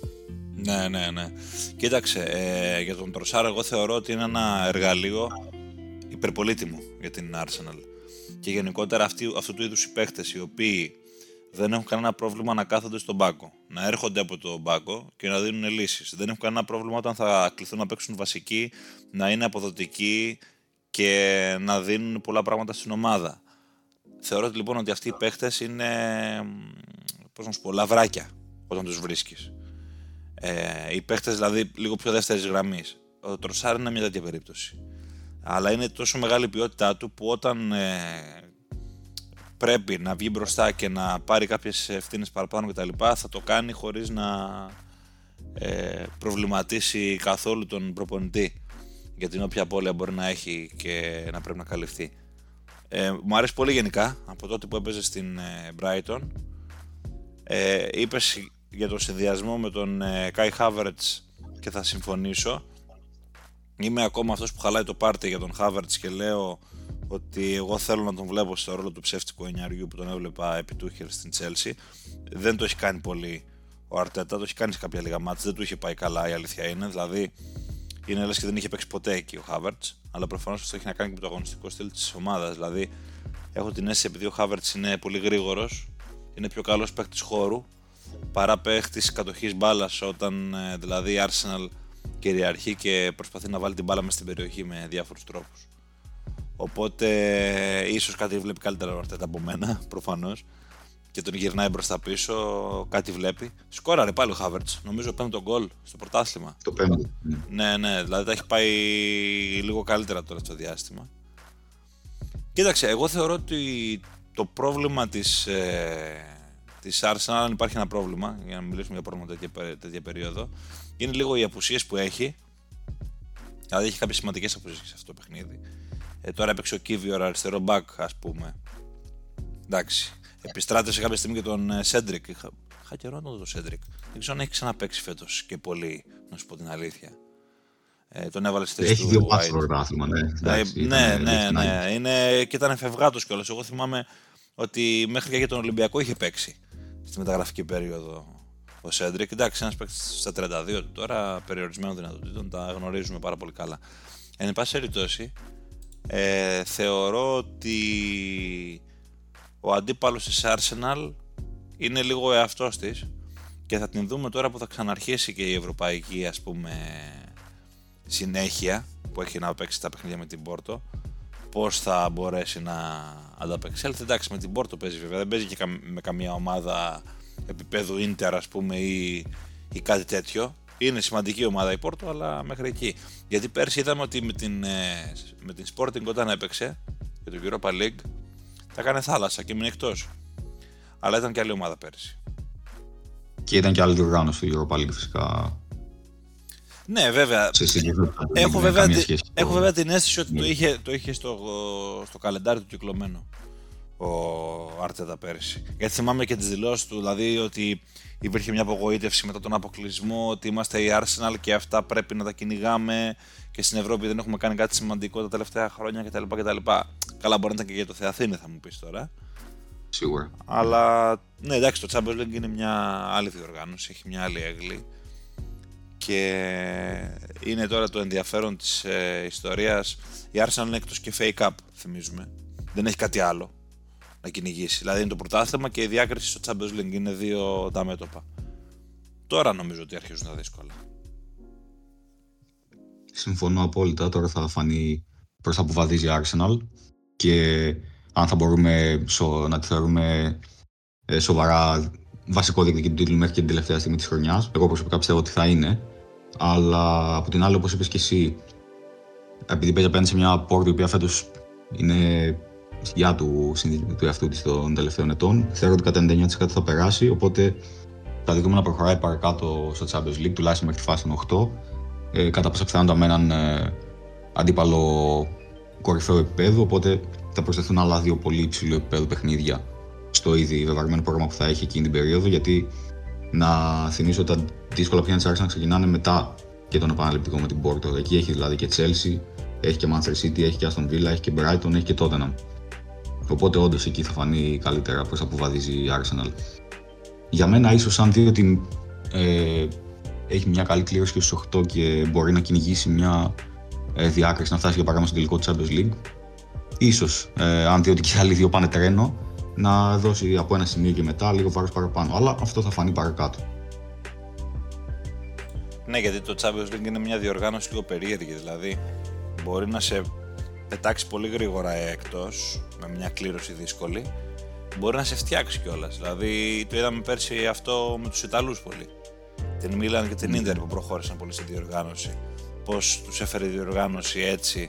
Ναι, ναι, ναι. Κοίταξε, ε, για τον Τροσάρα εγώ θεωρώ ότι είναι ένα εργαλείο υπερπολίτιμο για την Arsenal. Και γενικότερα αυτοί, αυτού του είδους οι παίχτε οι οποίοι δεν έχουν κανένα πρόβλημα να κάθονται στον πάγκο. Να έρχονται από τον πάγκο και να δίνουν λύσεις. Δεν έχουν κανένα πρόβλημα όταν θα κληθούν να παίξουν βασικοί, να είναι αποδοτικοί και να δίνουν πολλά πράγματα στην ομάδα. Θεωρώ λοιπόν ότι αυτοί οι παίχτε είναι, πώς να σου πω, λαβράκια όταν τους βρίσκεις. Ε, οι παίχτε δηλαδή λίγο πιο δεύτερης γραμμής. Ο Τροσάρ είναι μια τέτοια περίπτωση. Αλλά είναι τόσο μεγάλη η ποιότητά του που όταν ε, πρέπει να βγει μπροστά και να πάρει κάποιες ευθύνες παραπάνω κτλ. θα το κάνει χωρίς να ε, προβληματίσει καθόλου τον προπονητή για την όποια απώλεια μπορεί να έχει και να πρέπει να καλυφθεί. Ε, μου αρέσει πολύ γενικά από τότε που έπαιζε στην ε, Brighton. Ε, είπες για τον συνδυασμό με τον ε, Kai Havertz και θα συμφωνήσω. Είμαι ακόμα αυτός που χαλάει το πάρτι για τον Havertz και λέω ότι εγώ θέλω να τον βλέπω στο ρόλο του ψεύτικου εννιαριού που τον έβλεπα επί Τούχερ στην Chelsea. Δεν το έχει κάνει πολύ ο Αρτέτα, το έχει κάνει σε κάποια λίγα μάτια, δεν του είχε πάει καλά η αλήθεια είναι. Δηλαδή είναι λες και δεν είχε παίξει ποτέ εκεί ο Havertz αλλά προφανώς αυτό έχει να κάνει και με το αγωνιστικό στυλ της ομάδας. Δηλαδή, έχω την αίσθηση επειδή ο Χάβερτ είναι πολύ γρήγορος είναι πιο καλός παίκτης χώρου παρά παίχτη κατοχής μπάλας όταν ε, δηλαδή η Arsenal κυριαρχεί και προσπαθεί να βάλει την μπάλα μέσα στην περιοχή με διάφορους τρόπους. Οπότε ίσως κάτι βλέπει καλύτερα ο Αρτέτα από μένα, προφανώς. Και τον γυρνάει μπροστά πίσω, κάτι βλέπει. Σκόραρε πάλι ο Χάβερτς. Νομίζω παίρνει τον γκολ στο πρωτάθλημα. Το πέμπτο. Ναι, ναι, δηλαδή τα έχει πάει λίγο καλύτερα τώρα στο διάστημα. Κοίταξε, εγώ θεωρώ ότι το πρόβλημα της, ε, της Arsenal, αν υπάρχει ένα πρόβλημα, για να μιλήσουμε για πρόβλημα τέτοια, τέτοια περίοδο, είναι λίγο οι απουσίες που έχει. Δηλαδή έχει κάποιες σημαντικές απουσίες σε αυτό το παιχνίδι. Ε, τώρα έπαιξε ο Κίβιορ αριστερό μπακ, ας πούμε. Εντάξει. Επιστράτευσε κάποια στιγμή και τον Σέντρικ. Είχα, είχα καιρό να τον Σέντρικ. Δεν ξέρω αν έχει ξαναπαίξει φέτος και πολύ, να σου πω την αλήθεια. Ε, τον έβαλε στη θέση Έχει δύο ματς στο πρωτάθλημα, ναι. Ε, ναι, ναι, ναι. Είναι, και ήταν φευγάτος κιόλας. Εγώ θυμάμαι ότι μέχρι και για τον Ολυμπιακό είχε παίξει στη μεταγραφική περίοδο ο Σέντρικ. Εντάξει, ένας παίκτης στα 32 τώρα, περιορισμένων δυνατοτήτων, τα γνωρίζουμε πάρα πολύ καλά. Εν πάση περιπτώσει, ε, θεωρώ ότι ο αντίπαλος της Arsenal είναι λίγο εαυτός της και θα την δούμε τώρα που θα ξαναρχίσει και η ευρωπαϊκή ας πούμε συνέχεια που έχει να παίξει τα παιχνίδια με την Πόρτο πώς θα μπορέσει να ανταπεξέλθει. Εντάξει με την Πόρτο παίζει βέβαια δεν παίζει και με καμία ομάδα επίπεδου Ίντερ ας πούμε ή, ή κάτι τέτοιο είναι σημαντική ομάδα η Πόρτο αλλά μέχρι εκεί γιατί πέρσι είδαμε ότι με την, ε, με την Sporting όταν έπαιξε για το Europa League τα έκανε θάλασσα και μείνει εκτός. Αλλά ήταν και άλλη ομάδα πέρσι. Και ήταν και άλλη διοργάνωση του Europa League φυσικά. Ναι, βέβαια. έχω, βέβαια, έχω βέβαια την αίσθηση ότι το ναι. είχε, το είχε στο, στο καλεντάρι του κυκλωμένο ο Άρτετα πέρσι. Γιατί θυμάμαι και τις δηλώσεις του, δηλαδή ότι υπήρχε μια απογοήτευση μετά τον αποκλεισμό, ότι είμαστε η Arsenal και αυτά πρέπει να τα κυνηγάμε και στην Ευρώπη δεν έχουμε κάνει κάτι σημαντικό τα τελευταία χρόνια κτλ. κτλ. Καλά, μπορεί να ήταν και για το Θεαθήνε, θα μου πεις τώρα. Σίγουρα. Αλλά ναι, εντάξει, το Champions League είναι μια άλλη διοργάνωση, έχει μια άλλη έγκλη. Και είναι τώρα το ενδιαφέρον της ε, ιστορίας. Η Arsenal είναι εκτός και fake up, θυμίζουμε. Δεν έχει κάτι άλλο να κυνηγήσει. Δηλαδή είναι το πρωτάθλημα και η διάκριση στο Champions League είναι δύο τα μέτωπα. Τώρα νομίζω ότι αρχίζουν τα δύσκολα. Συμφωνώ απόλυτα. Τώρα θα φανεί προς τα που βαδίζει η Arsenal και αν θα μπορούμε να τη θεωρούμε ε, σοβαρά βασικό διεκδικητή του τίτλου μέχρι και την τελευταία στιγμή της χρονιάς. Εγώ προσωπικά πιστεύω ότι θα είναι. Αλλά από την άλλη, όπως είπες και εσύ, επειδή παίζει απέναντι σε μια πόρτα η οποία φέτος είναι για του, του εαυτού της των τελευταίων ετών, θεωρώ ότι κατά 99% θα περάσει. Οπότε θα δούμε να προχωράει παρακάτω στο Champions League, τουλάχιστον μέχρι τη φάση των 8. Ε, κατά πάσα πιθανότητα με έναν ε, αντίπαλο κορυφαίο επίπεδο. Οπότε θα προσθεθούν άλλα δύο πολύ υψηλού επίπεδο παιχνίδια στο ήδη βεβαρμένο πρόγραμμα που θα έχει εκείνη την περίοδο. Γιατί να θυμίσω ότι τα δύσκολα παιχνίδια της άρχισαν να ξεκινάνε μετά και τον επαναληπτικό με την Porto. Εκεί έχει δηλαδή και Chelsea, έχει και Manchester City, έχει και Aston Villa, έχει και Brighton, έχει και Tottenham. Οπότε όντως εκεί θα φανεί καλύτερα πώς που βαδίζει η Arsenal. Για μένα, ίσως αν δει ότι ε, έχει μια καλή κλήρωση και στου 8 και μπορεί να κυνηγήσει μια ε, διάκριση να φτάσει για παράδειγμα στο τελικό της Champions League, ίσως ε, αν δει ότι και οι άλλοι δύο πάνε τρένο, να δώσει από ένα σημείο και μετά λίγο βάρος παραπάνω. Αλλά αυτό θα φανεί παρακάτω. Ναι, γιατί το Champions League είναι μια διοργάνωση λίγο περίεργη. Δηλαδή, μπορεί να σε πετάξει πολύ γρήγορα εκτός με μια κλήρωση δύσκολη. Μπορεί να σε φτιάξει κιόλας. Δηλαδή, το είδαμε πέρσι αυτό με τους Ιταλούς πολύ. Την Μίλαν και την Ιντερ που προχώρησαν πολύ στην διοργάνωση. Πώς τους έφερε η διοργάνωση έτσι,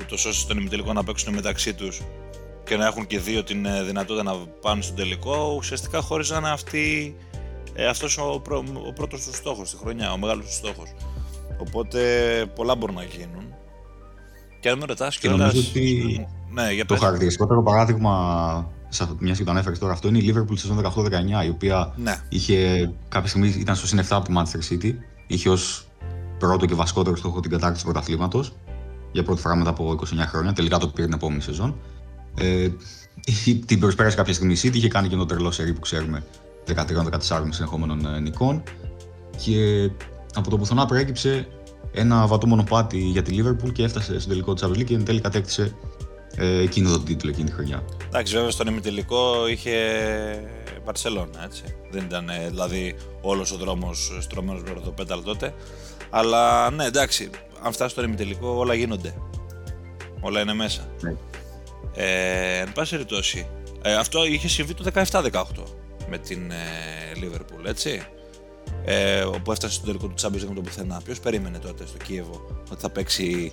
ούτως ώστε στον ημιτελικό να παίξουν μεταξύ τους και να έχουν και δύο την ε, δυνατότητα να πάνε στον τελικό, ουσιαστικά χώριζαν αυτή, ε, αυτός ο, προ, ο πρώτος τους στόχος στη χρονιά, ο μεγάλος τους στόχος. Οπότε πολλά μπορούν να γίνουν. Και αν με ρωτάς και νομίζω ότι ναι, για το χαρακτηριστικότερο παράδειγμα μιας και το ανέφερες τώρα αυτό είναι η Liverpool σεζόν 18-19, η οποία ναι. είχε κάποια στιγμή ήταν στο συν 7 από τη Manchester City. Είχε ως πρώτο και βασικότερο στόχο την κατάρτιση του πρωταθλήματος για πρώτη φορά μετά από 29 χρόνια. Τελικά το πήρε την επόμενη σεζόν. Ε, την προσπέρασε κάποια στιγμή η City, είχε κάνει και το τρελό σερί που ξέρουμε 13-14 συνεχόμενων ε, νικών. Και από το πουθενά προέκυψε ένα βατό μονοπάτι για τη Liverpool και έφτασε στο τελικό της Champions League και εν τέλει κατέκτησε ε, εκείνο τον τίτλο εκείνη τη χρονιά. Εντάξει, βέβαια στον ημιτελικό είχε Βαρσελόνα, έτσι. Δεν ήταν ε, δηλαδή όλος ο δρόμος στρωμένος με ροδοπέταλ τότε. Αλλά ναι, εντάξει, αν φτάσει στο ημιτελικό όλα γίνονται. Όλα είναι μέσα. Ναι. Ε, εν πάση περιπτώσει, ε, αυτό είχε συμβεί το 17-18 με την Λίβερπουλ, έτσι. Ε, όπου έφτασε στο τελικό του Champions με το πουθενά. Ποιος περίμενε τότε στο Κίεβο ότι θα παίξει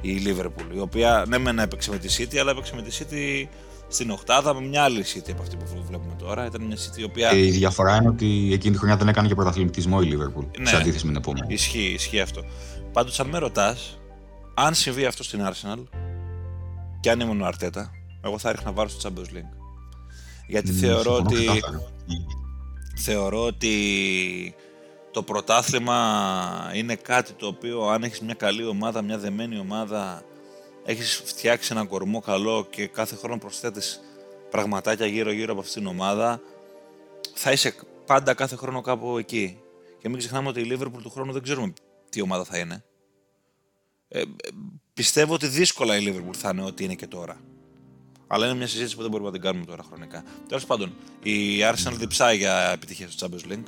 η Λίβερπουλ, η οποία ναι, μεν έπαιξε με τη City, αλλά έπαιξε με τη City στην Οχτάδα με μια άλλη City από αυτή που βλέπουμε τώρα. Ήταν μια City η οποία. Και η διαφορά είναι ότι εκείνη τη χρονιά δεν έκανε και πρωταθλητισμό η Λίβερπουλ. Ναι, σε αντίθεση με την επόμενη. Ισχύει, ισχύει αυτό. Πάντως, αν με ρωτάς, αν συμβεί αυτό στην Arsenal και αν ήμουν ο Αρτέτα, εγώ θα ρίχνα βάρος στο Champions League. Γιατί mm, θεωρώ ότι. Θεωρώ ότι το πρωτάθλημα είναι κάτι το οποίο αν έχεις μια καλή ομάδα, μια δεμένη ομάδα, έχεις φτιάξει ένα κορμό καλό και κάθε χρόνο προσθέτεις πραγματάκια γύρω-γύρω από αυτήν την ομάδα, θα είσαι πάντα κάθε χρόνο κάπου εκεί. Και μην ξεχνάμε ότι η Liverpool του χρόνου δεν ξέρουμε τι ομάδα θα είναι. Ε, πιστεύω ότι δύσκολα η Liverpool θα είναι ό,τι είναι και τώρα. Αλλά είναι μια συζήτηση που δεν μπορούμε να την κάνουμε τώρα χρονικά. Τέλος πάντων, η Arsenal διψάει για επιτυχία στο Champions League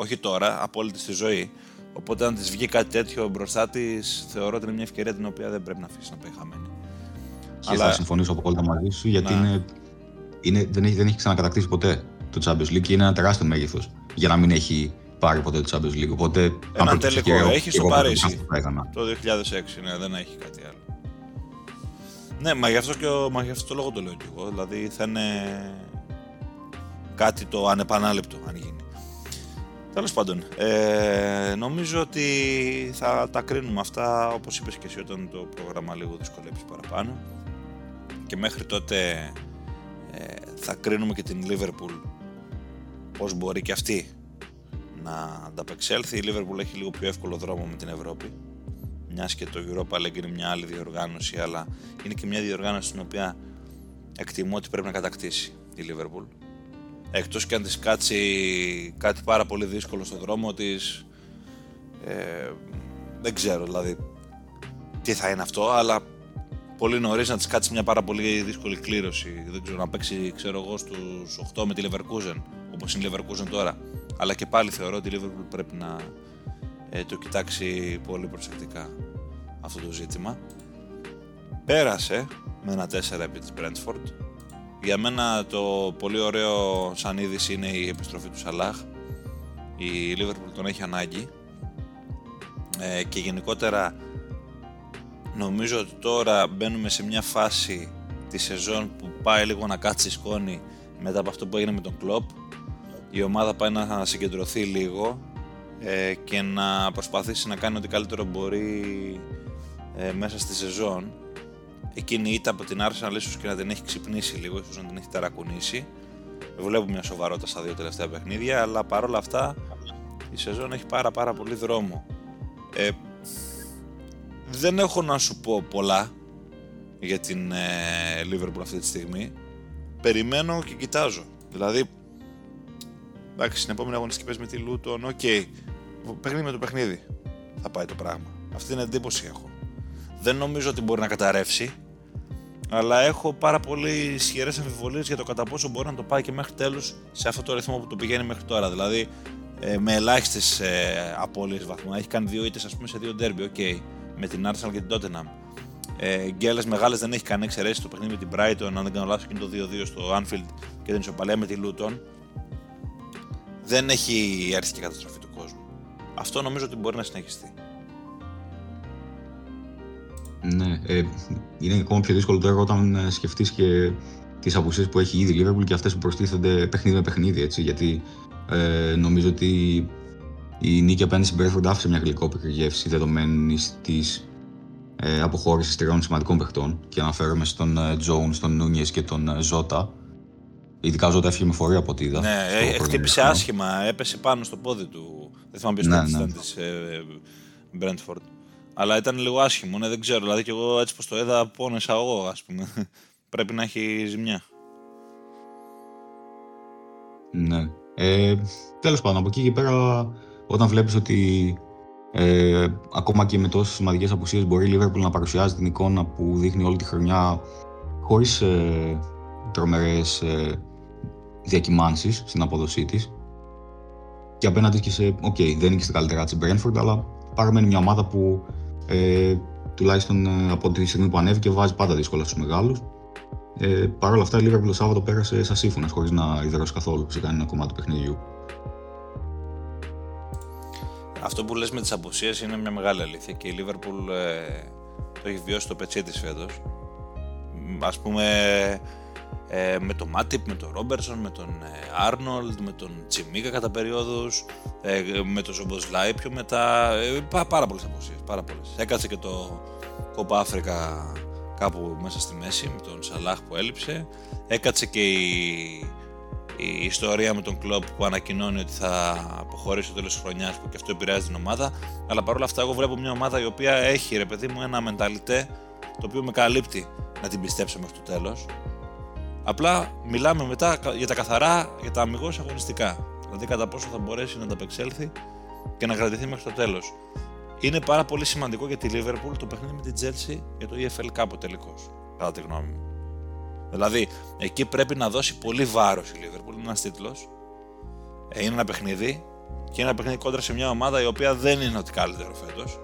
όχι τώρα, απόλυτη στη ζωή. Οπότε, αν της βγει κάτι τέτοιο μπροστά της, θεωρώ ότι είναι μια ευκαιρία την οποία δεν πρέπει να αφήσεις να πάει χαμένη. Και Αλλά... θα συμφωνήσω απόλυτα μαζί σου, γιατί είναι, είναι, δεν, έχει, δεν έχει ξανακατακτήσει ποτέ το Champions League και είναι ένα τεράστιο μέγεθος για να μην έχει πάρει ποτέ το Champions League. Οπότε, ένα τελικό έχεις στο Παρίσι το 2006, ναι, δεν έχει κάτι άλλο. Ναι, μα γι' αυτό, και ο, μα γι αυτό το λόγο το λέω κι εγώ. Δηλαδή θα είναι κάτι το ανεπανάληπτο αν γίνει. Τέλος πάντων, ε, νομίζω ότι θα τα κρίνουμε αυτά όπως είπες και εσύ όταν το πρόγραμμα λίγο δυσκολέψει παραπάνω και μέχρι τότε ε, θα κρίνουμε και την Liverpool πώς μπορεί και αυτή να ανταπεξέλθει. Η Liverpool έχει λίγο πιο εύκολο δρόμο με την Ευρώπη μιας και το Europa League είναι μια άλλη διοργάνωση αλλά είναι και μια διοργάνωση στην οποία εκτιμώ ότι πρέπει να κατακτήσει η Liverpool εκτός και αν της κάτσει κάτι πάρα πολύ δύσκολο στον δρόμο της ε, δεν ξέρω δηλαδή τι θα είναι αυτό αλλά πολύ νωρίς να της κάτσει μια πάρα πολύ δύσκολη κλήρωση. Δεν ξέρω να παίξει ξέρω εγώ στους 8 με τη Leverkusen όπως είναι η Leverkusen τώρα. Αλλά και πάλι θεωρώ ότι η Liverpool πρέπει να ε, το κοιτάξει πολύ προσεκτικά αυτό το ζήτημα. Πέρασε με ένα 4 επί της Brentford για μένα το πολύ ωραίο σαν είδηση είναι η επιστροφή του Σαλάχ. Η Liverpool τον έχει ανάγκη ε, και γενικότερα νομίζω ότι τώρα μπαίνουμε σε μια φάση της σεζόν που πάει λίγο να κάτσει σκόνη μετά από αυτό που έγινε με τον Κλόπ. Η ομάδα πάει να συγκεντρωθεί λίγο ε, και να προσπαθήσει να κάνει ό,τι καλύτερο μπορεί ε, μέσα στη σεζόν εκείνη ήταν από την Arsenal ίσως και να την έχει ξυπνήσει λίγο, ίσως να την έχει ταρακουνήσει. Βλέπουμε μια σοβαρότητα στα δύο τελευταία παιχνίδια, αλλά παρόλα αυτά η σεζόν έχει πάρα πάρα πολύ δρόμο. Ε, δεν έχω να σου πω πολλά για την ε, Liverpool αυτή τη στιγμή. Περιμένω και κοιτάζω. Δηλαδή, εντάξει, στην επόμενη αγωνιστική πες με τη Luton, okay. παιχνίδι με το παιχνίδι θα πάει το πράγμα. Αυτή την εντύπωση έχω. Δεν νομίζω ότι μπορεί να καταρρεύσει, αλλά έχω πάρα πολύ ισχυρές αμφιβολίες για το κατά πόσο μπορεί να το πάει και μέχρι τέλους σε αυτό το ρυθμό που το πηγαίνει μέχρι τώρα. Δηλαδή ε, με ελάχιστες ε, απώλειες βαθμού. Έχει κάνει δύο ήττες σε δύο ντέρμπι, okay, με την Arsenal και την Tottenham. Ε, Γκέλε μεγάλες δεν έχει κάνει εξαιρέσεις το παιχνίδι με την Brighton, αν δεν κάνω λάθος, και το 2-2 στο Anfield και την ισοπαλία με τη Luton. Δεν έχει έρθει και καταστροφή του κόσμου. Αυτό νομίζω ότι μπορεί να συνεχιστεί. Ναι, ε, είναι ακόμα πιο δύσκολο τώρα όταν ε, σκεφτείς και τις απουσίες που έχει ήδη η Liverpool και αυτές που προστίθενται παιχνίδι με παιχνίδι. Έτσι, γιατί ε, νομίζω ότι η νίκη απέναντι στην Brentford άφησε μια γλυκόπικρη γεύση δεδομένη της ε, αποχώρησης τριών σημαντικών παιχτών. Και αναφέρομαι στον Τζόουν, στον Νούνιες και τον Ζώτα. Ειδικά ο Ζώτα έφυγε με φορεία από ό,τι είδα. Ναι, ε, χτύπησε άσχημα, έπεσε πάνω στο πόδι του. Δεν θυμάμαι ποιος ναι, ναι. ήταν της Brentford. Αλλά ήταν λίγο άσχημο, ναι, δεν ξέρω. Δηλαδή και εγώ έτσι πως το έδα πόνεσα εγώ, ας πούμε. Πρέπει να έχει ζημιά. Ναι. Ε, τέλος πάντων, από εκεί και πέρα, όταν βλέπεις ότι ε, ακόμα και με τόσες σημαντικές απουσίες μπορεί η Liverpool να παρουσιάζει την εικόνα που δείχνει όλη τη χρονιά χωρίς ε, τρομερές ε, διακυμάνσεις στην απόδοσή της και απέναντι και σε, okay, δεν είναι και στα καλύτερά της Brentford, αλλά παραμένει μια ομάδα που ε, τουλάχιστον ε, από τη στιγμή που ανέβηκε βάζει πάντα δύσκολα στους μεγάλους. Ε, Παρ' όλα αυτά η Liverpool το Σάββατο πέρασε σαν σύμφωνα χωρίς να ιδρώσει καθόλου σε κανένα κομμάτι του παιχνιδιού. Αυτό που λες με τις απουσίες είναι μια μεγάλη αλήθεια και η Liverpool ε, το έχει βιώσει το πετσί της φέτος. Ας πούμε ε, με τον Μάτιπ, με τον Ρόμπερσον, με τον Άρνολντ, με τον Τσιμίκα κατά περίοδους, ε, με τον Ζομποσλάι πιο μετά, ε, πά, πάρα πολλές αποσίες, πάρα πολλές. Έκατσε και το Κόπα Αφρικα κάπου μέσα στη μέση με τον Σαλάχ που έλειψε, έκατσε και η, η ιστορία με τον Κλόπ που ανακοινώνει ότι θα αποχωρήσει στο τέλος της χρονιάς που και αυτό επηρεάζει την ομάδα, αλλά παρόλα αυτά εγώ βλέπω μια ομάδα η οποία έχει ρε παιδί μου ένα μενταλιτέ το οποίο με καλύπτει να την πιστέψω μέχρι το τέλος Απλά μιλάμε μετά για τα καθαρά, για τα αμυγός αγωνιστικά. Δηλαδή κατά πόσο θα μπορέσει να ανταπεξέλθει και να κρατηθεί μέχρι το τέλος. Είναι πάρα πολύ σημαντικό για τη Liverpool το παιχνίδι με την Chelsea για το EFL Cup τελικώς, κατά τη γνώμη μου. Δηλαδή, εκεί πρέπει να δώσει πολύ βάρος η Liverpool. Είναι ένας τίτλος. Ε, είναι ένα παιχνίδι και είναι ένα παιχνίδι κόντρα σε μια ομάδα η οποία δεν είναι ότι καλύτερο φέτος.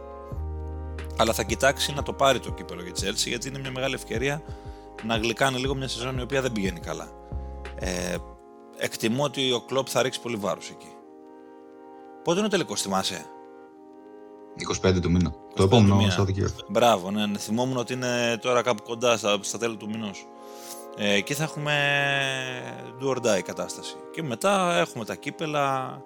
Αλλά θα κοιτάξει να το πάρει το κύπελο για τη Chelsea γιατί είναι μια μεγάλη ευκαιρία να γλυκάνει λίγο μια σεζόν η οποία δεν πηγαίνει καλά. Ε, εκτιμώ ότι ο Κλόπ θα ρίξει πολύ βάρος εκεί. Πότε είναι ο τελικός, θυμάσαι; 25 του μήνα. Το επόμενο Σαββατοκύριακο. Μπράβο, ναι, ναι, θυμόμουν ότι είναι τώρα κάπου κοντά στα, στα τέλη του μηνός. Ε, εκεί θα έχουμε do or die κατάσταση. Και μετά έχουμε τα κύπελα,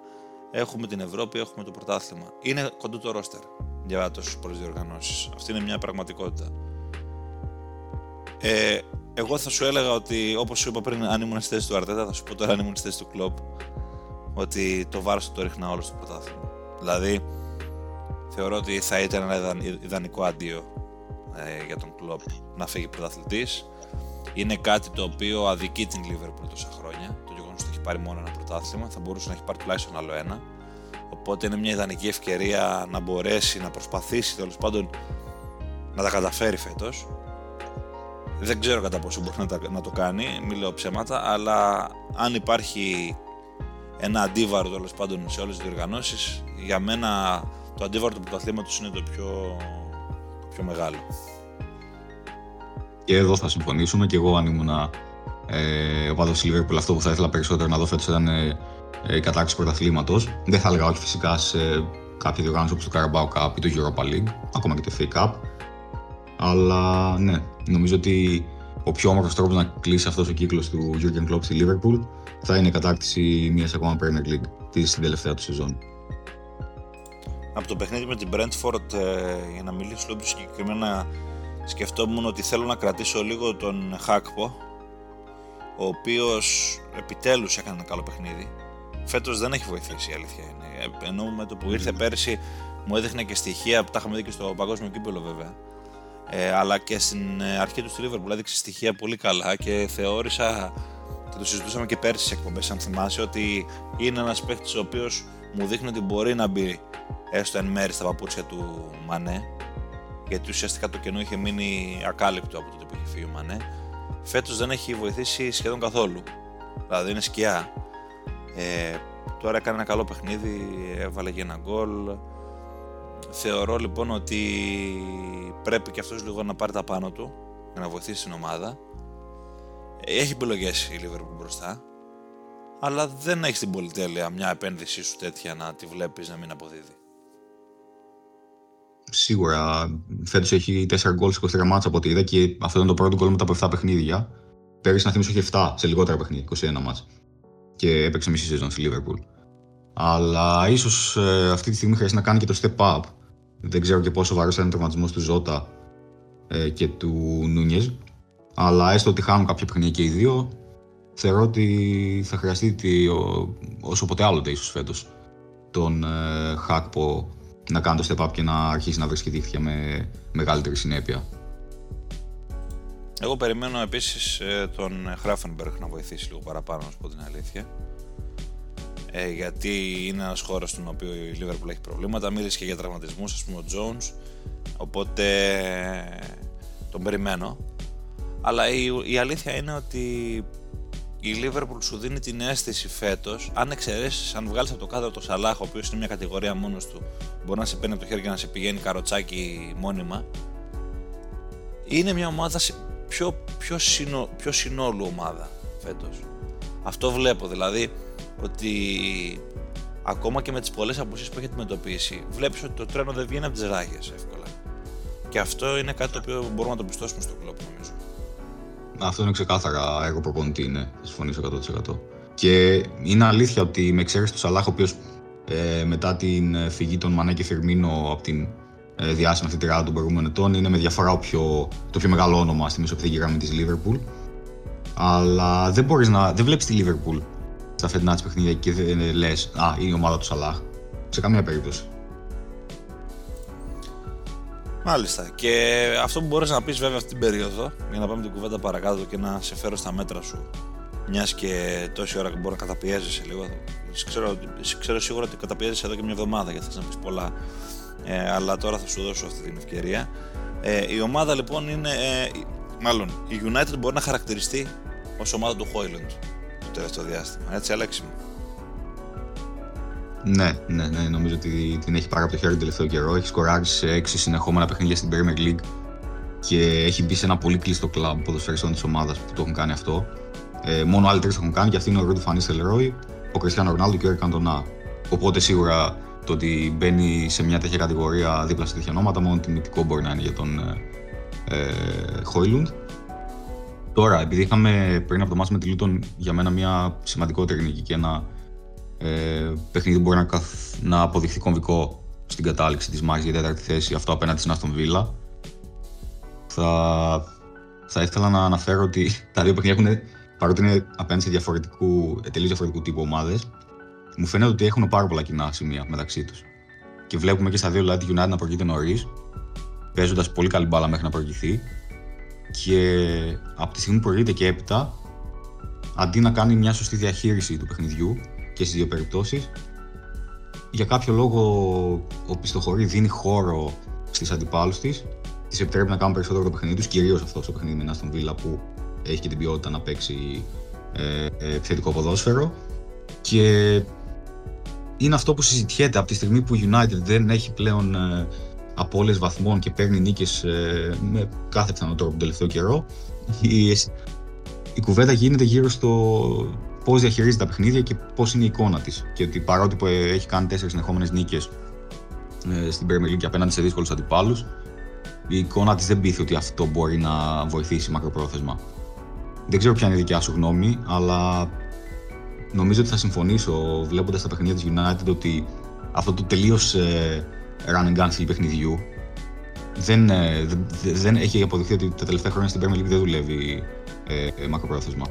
έχουμε την Ευρώπη, έχουμε το πρωτάθλημα. Είναι κοντό το ρόστερ για τόσες πολλές διοργανώσεις. Αυτή είναι μια πραγματικότητα. Ε, εγώ θα σου έλεγα ότι, όπως σου είπα πριν, αν ήμουν στη θέση του Αρτέτα, θα σου πω τώρα αν ήμουν στη θέση του Κλοπ, ότι το βάρο του το ρίχνα όλο στο πρωτάθλημα. Δηλαδή, θεωρώ ότι θα ήταν ένα ιδανικό αντίο ε, για τον Κλοπ να φύγει πρωταθλητής. Είναι κάτι το οποίο αδικεί την Liverpool τόσα χρόνια. Το γεγονός ότι έχει πάρει μόνο ένα πρωτάθλημα, θα μπορούσε να έχει πάρει τουλάχιστον άλλο ένα. Οπότε είναι μια ιδανική ευκαιρία να μπορέσει να προσπαθήσει τέλος πάντων να τα καταφέρει φέτος δεν ξέρω κατά πόσο μπορεί να, να το κάνει, μην λέω ψέματα, αλλά αν υπάρχει ένα αντίβαρο τέλος πάντων σε όλες τις διοργανώσεις, για μένα το αντίβαρο του πρωταθλήματος είναι το πιο, το πιο μεγάλο. Και εδώ θα συμφωνήσουμε και εγώ αν ήμουν ε, ο Πάδος Λίβερπουλ αυτό που θα ήθελα περισσότερο να δω φέτος ήταν ε, ε, η κατάκτηση πρωταθλήματος. Δεν θα έλεγα όχι φυσικά σε κάποια διοργάνωση όπως το Carabao Cup ή το Europa League, ακόμα και το FA Cup. Αλλά ναι, νομίζω ότι ο πιο όμορφος τρόπος να κλείσει αυτός ο κύκλος του Jurgen Klopp στη Liverpool θα είναι η κατάκτηση μιας ακόμα Premier League της στην τελευταία του σεζόν. Από το παιχνίδι με την Brentford, ε, για να μιλήσω λίγο πιο συγκεκριμένα, σκεφτόμουν ότι θέλω να κρατήσω λίγο τον Χάκπο, ο οποίος επιτέλους έκανε ένα καλό παιχνίδι. Φέτος δεν έχει βοηθήσει η αλήθεια είναι. Ε, ενώ με το που ήρθε πέρσι μου έδειχνε και στοιχεία που τα είχαμε δει και στο παγκόσμιο κύπελο βέβαια ε, αλλά και στην ε, αρχή του στη Liverpool έδειξε στοιχεία πολύ καλά και θεώρησα και το συζητούσαμε και πέρσι σε εκπομπές αν θυμάσαι ότι είναι ένας παίχτης ο οποίος μου δείχνει ότι μπορεί να μπει έστω εν μέρη στα παπούτσια του Μανέ γιατί ουσιαστικά το κενό είχε μείνει ακάλυπτο από τότε που είχε φύγει ο Μανέ. Φέτος δεν έχει βοηθήσει σχεδόν καθόλου. Δηλαδή είναι σκιά. Ε, τώρα έκανε ένα καλό παιχνίδι έβαλε και ένα γκολ Θεωρώ λοιπόν ότι πρέπει και αυτός λίγο να πάρει τα πάνω του για να βοηθήσει την ομάδα. Έχει επιλογές η Liverpool μπροστά, αλλά δεν έχει την πολυτέλεια μια επένδυσή σου τέτοια να τη βλέπεις να μην αποδίδει. Σίγουρα. Φέτος έχει 4 γκολ σε 23 μάτσα από ό,τι είδα και αυτό ήταν το πρώτο γκολ μετά από 7 παιχνίδια. Πέρυσι να θυμίσω είχε 7 σε λιγότερα παιχνίδια, 21 μάτσα. Και έπαιξε μισή σεζόν στη Liverpool. Αλλά ίσως ε, αυτή τη στιγμή χρειάζεται να κάνει και το step up δεν ξέρω και πόσο βαρύς θα είναι ο τραυματισμός του Ζώτα ε, και του Νούνιες. Αλλά έστω ότι χάνουν κάποια παιχνίδια και οι δύο, θεωρώ ότι θα χρειαστεί τη, ο, όσο ποτέ άλλοτε ίσως φέτος τον ε, Χάκπο να κάνει το step up και να αρχίσει να βρίσκει δίχτυα με μεγαλύτερη συνέπεια. Εγώ περιμένω επίσης ε, τον Χράφενμπεργκ να βοηθήσει λίγο παραπάνω, να σου πω την αλήθεια ε, γιατί είναι ένας χώρος στον οποίο η Liverpool έχει προβλήματα. Μίλησε και για τραυματισμούς, ας πούμε ο Jones, οπότε τον περιμένω. Αλλά η, η αλήθεια είναι ότι η Liverpool σου δίνει την αίσθηση φέτος, αν εξαιρέσεις, αν βγάλεις από το κάδρο το Σαλάχ, ο οποίος είναι μια κατηγορία μόνος του, μπορεί να σε παίρνει από το χέρι και να σε πηγαίνει καροτσάκι μόνιμα. Είναι μια ομάδα πιο, πιο, συνο, πιο συνόλου ομάδα φέτος. Αυτό βλέπω δηλαδή ότι ακόμα και με τις πολλές απουσίες που έχει αντιμετωπίσει, βλέπεις ότι το τρένο δεν βγαίνει από τις ράγες εύκολα. Και αυτό είναι κάτι το οποίο μπορούμε να το πιστώσουμε στο κλοπ νομίζω. Αυτό είναι ξεκάθαρα έργο προπονητή, ναι. Θα συμφωνήσω 100%. Και είναι αλήθεια ότι με εξαίρεση του Σαλάχ, ο οποίος ε, μετά την ε, φυγή των Μανέ και Φερμίνο από την ε, διάσημη αυτή τη ράδα των προηγούμενων ετών, είναι με διαφορά πιο, το πιο μεγάλο όνομα στη μεσοπαιδική γραμμή της Λίβερπουλ. Αλλά δεν μπορείς να. δεν βλέπεις τη Λίβερπουλ στα φετινά της παιχνίδια και δεν λες, Α, είναι η ομάδα του Σαλάχ. Σε καμία περίπτωση. Μάλιστα. Και αυτό που μπορείς να πεις βέβαια αυτή την περίοδο, για να πάμε την κουβέντα παρακάτω και να σε φέρω στα μέτρα σου, μιας και τόση ώρα μπορεί να καταπιέζεσαι λίγο. Ξέρω, ξέρω σίγουρα ότι καταπιέζεσαι εδώ και μια εβδομάδα γιατί θε να πεις πολλά. Ε, αλλά τώρα θα σου δώσω αυτή την ευκαιρία. Ε, η ομάδα λοιπόν είναι. Ε, μάλλον η United μπορεί να χαρακτηριστεί ως ομάδα του Hoyland το τελευταίο διάστημα. Έτσι, Αλέξη μου. Ναι, ναι, ναι, νομίζω ότι την έχει πάρει από το χέρι τον τελευταίο καιρό. Έχει σκοράρει σε έξι συνεχόμενα παιχνίδια στην Premier League και έχει μπει σε ένα πολύ κλειστό κλαμπ ποδοσφαιριστών της ομάδας που το έχουν κάνει αυτό. Ε, μόνο άλλοι τρεις το έχουν κάνει και αυτή είναι ο Ρούντου Φανίς Ρόι, ο Κριστιανό Ρονάλντο και ο Έρικ Αντωνά. Οπότε σίγουρα το ότι μπαίνει σε μια τέτοια κατηγορία δίπλα σε τέτοια ονόματα, μόνο τιμητικό μπορεί να είναι για τον ε, Χόιλουντ. Τώρα, επειδή είχαμε πριν από το μάτι με τη Λούτον για μένα μια σημαντικότερη νίκη και ένα ε, παιχνίδι που μπορεί να, καθ, να αποδειχθεί κομβικό στην κατάληξη της μάχης για τέταρτη θέση, αυτό απέναντι στην Αστον Βίλα. Θα, θα ήθελα να αναφέρω ότι τα δύο παιχνίδια έχουν, παρότι είναι απέναντι σε διαφορετικού, τελείως διαφορετικού τύπου ομάδες, μου φαίνεται ότι έχουν πάρα πολλά κοινά σημεία μεταξύ τους. Και βλέπουμε και στα δύο δηλαδή United να προηγείται νωρίς, παίζοντας πολύ καλή μπάλα μέχρι να προηγηθεί. Και από τη στιγμή που προηγείται και έπειτα, αντί να κάνει μια σωστή διαχείριση του παιχνιδιού, και στις δύο περιπτώσεις. Για κάποιο λόγο ο Πιστοχωρή δίνει χώρο στις αντιπάλους της, της επιτρέπει να κάνουν περισσότερο το παιχνίδι τους, κυρίως αυτός το παιχνίδι με στον Βίλα που έχει και την ποιότητα να παίξει ε, ε, επιθετικό ποδόσφαιρο. Και είναι αυτό που συζητιέται από τη στιγμή που η United δεν έχει πλέον ε, απώλειε βαθμών και παίρνει νίκες ε, με κάθε πιθανό τρόπο τον τελευταίο καιρό. Η, η κουβέντα γίνεται γύρω στο πώς διαχειρίζεται τα παιχνίδια και πώς είναι η εικόνα της. Και ότι παρότι που έχει κάνει τέσσερις συνεχόμενες νίκες ε, στην Premier League απέναντι σε δύσκολους αντιπάλους, η εικόνα της δεν πείθει ότι αυτό μπορεί να βοηθήσει μακροπρόθεσμα. Δεν ξέρω ποια είναι η δικιά σου γνώμη, αλλά νομίζω ότι θα συμφωνήσω βλέποντας τα παιχνίδια της United ότι αυτό το τελείως ε, run and gun στυλ παιχνιδιού δεν, ε, δεν, έχει αποδειχθεί ότι τα τελευταία χρόνια στην Premier League δεν δουλεύει ε, μακροπρόθεσμα.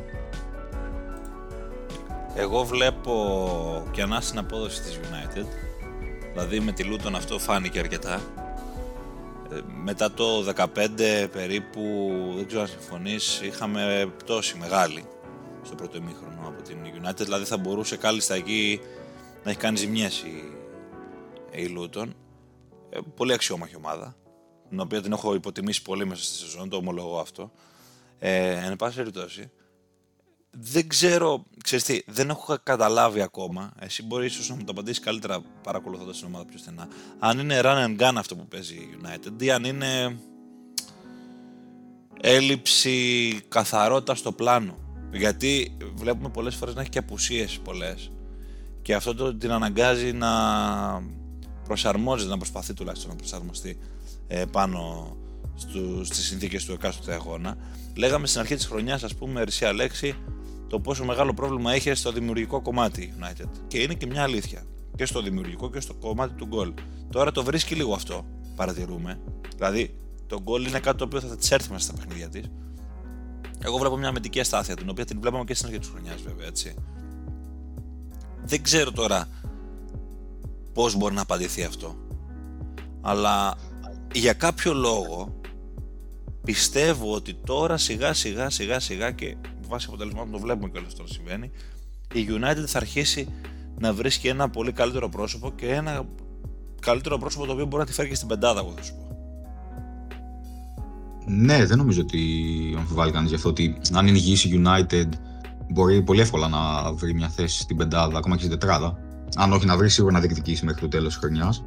Εγώ βλέπω και ανά απόδοση της United. Δηλαδή με τη Luton αυτό φάνηκε αρκετά. Ε, μετά το 15 περίπου, δεν ξέρω αν συμφωνείς, είχαμε πτώση μεγάλη στο πρώτο ημίχρονο από την United. Δηλαδή θα μπορούσε κάλλιστα εκεί να έχει κάνει ζημιές η, η Luton. Ε, πολύ αξιόμαχη ομάδα, την οποία την έχω υποτιμήσει πολύ μέσα στη σεζόν, το ομολογώ αυτό. Ε, εν πάση περιπτώσει, δεν ξέρω, ξέρεις τι, δεν έχω καταλάβει ακόμα. Εσύ μπορείς ίσως να μου το απαντήσεις καλύτερα παρακολουθώντας την ομάδα πιο στενά. Αν είναι run and gun αυτό που παίζει η United ή αν είναι έλλειψη καθαρότητα στο πλάνο. Γιατί βλέπουμε πολλές φορές να έχει και απουσίες πολλές και αυτό το, την αναγκάζει να προσαρμόζεται, να προσπαθεί τουλάχιστον να προσαρμοστεί ε, πάνω στου, στις συνθήκες του εκάστοτε αγώνα. Λέγαμε στην αρχή της χρονιάς, ας πούμε, Ρησία Λέξη, το πόσο μεγάλο πρόβλημα έχει στο δημιουργικό κομμάτι United. Και είναι και μια αλήθεια. Και στο δημιουργικό και στο κομμάτι του γκολ. Τώρα το βρίσκει λίγο αυτό, παρατηρούμε. Δηλαδή, το γκολ είναι κάτι το οποίο θα της έρθει μέσα στα παιχνίδια της. Εγώ βλέπω μια αμυντική αστάθεια, την οποία την βλέπαμε και στην αρχή της χρονιάς, βέβαια, έτσι. Δεν ξέρω τώρα πώς μπορεί να απαντηθεί αυτό. Αλλά για κάποιο λόγο πιστεύω ότι τώρα σιγά σιγά σιγά σιγά και βάσει αποτελεσμάτων το βλέπουμε και όλο αυτό συμβαίνει, η United θα αρχίσει να βρίσκει ένα πολύ καλύτερο πρόσωπο και ένα καλύτερο πρόσωπο το οποίο μπορεί να τη φέρει και στην πεντάδα, εγώ θα σου πω. Ναι, δεν νομίζω ότι αμφιβάλλει κανείς γι' αυτό ότι αν είναι υγιής η United μπορεί πολύ εύκολα να βρει μια θέση στην πεντάδα, ακόμα και στην τετράδα. Αν όχι να βρεις, σίγουρα να διεκδικήσεις μέχρι το τέλος της χρονιάς.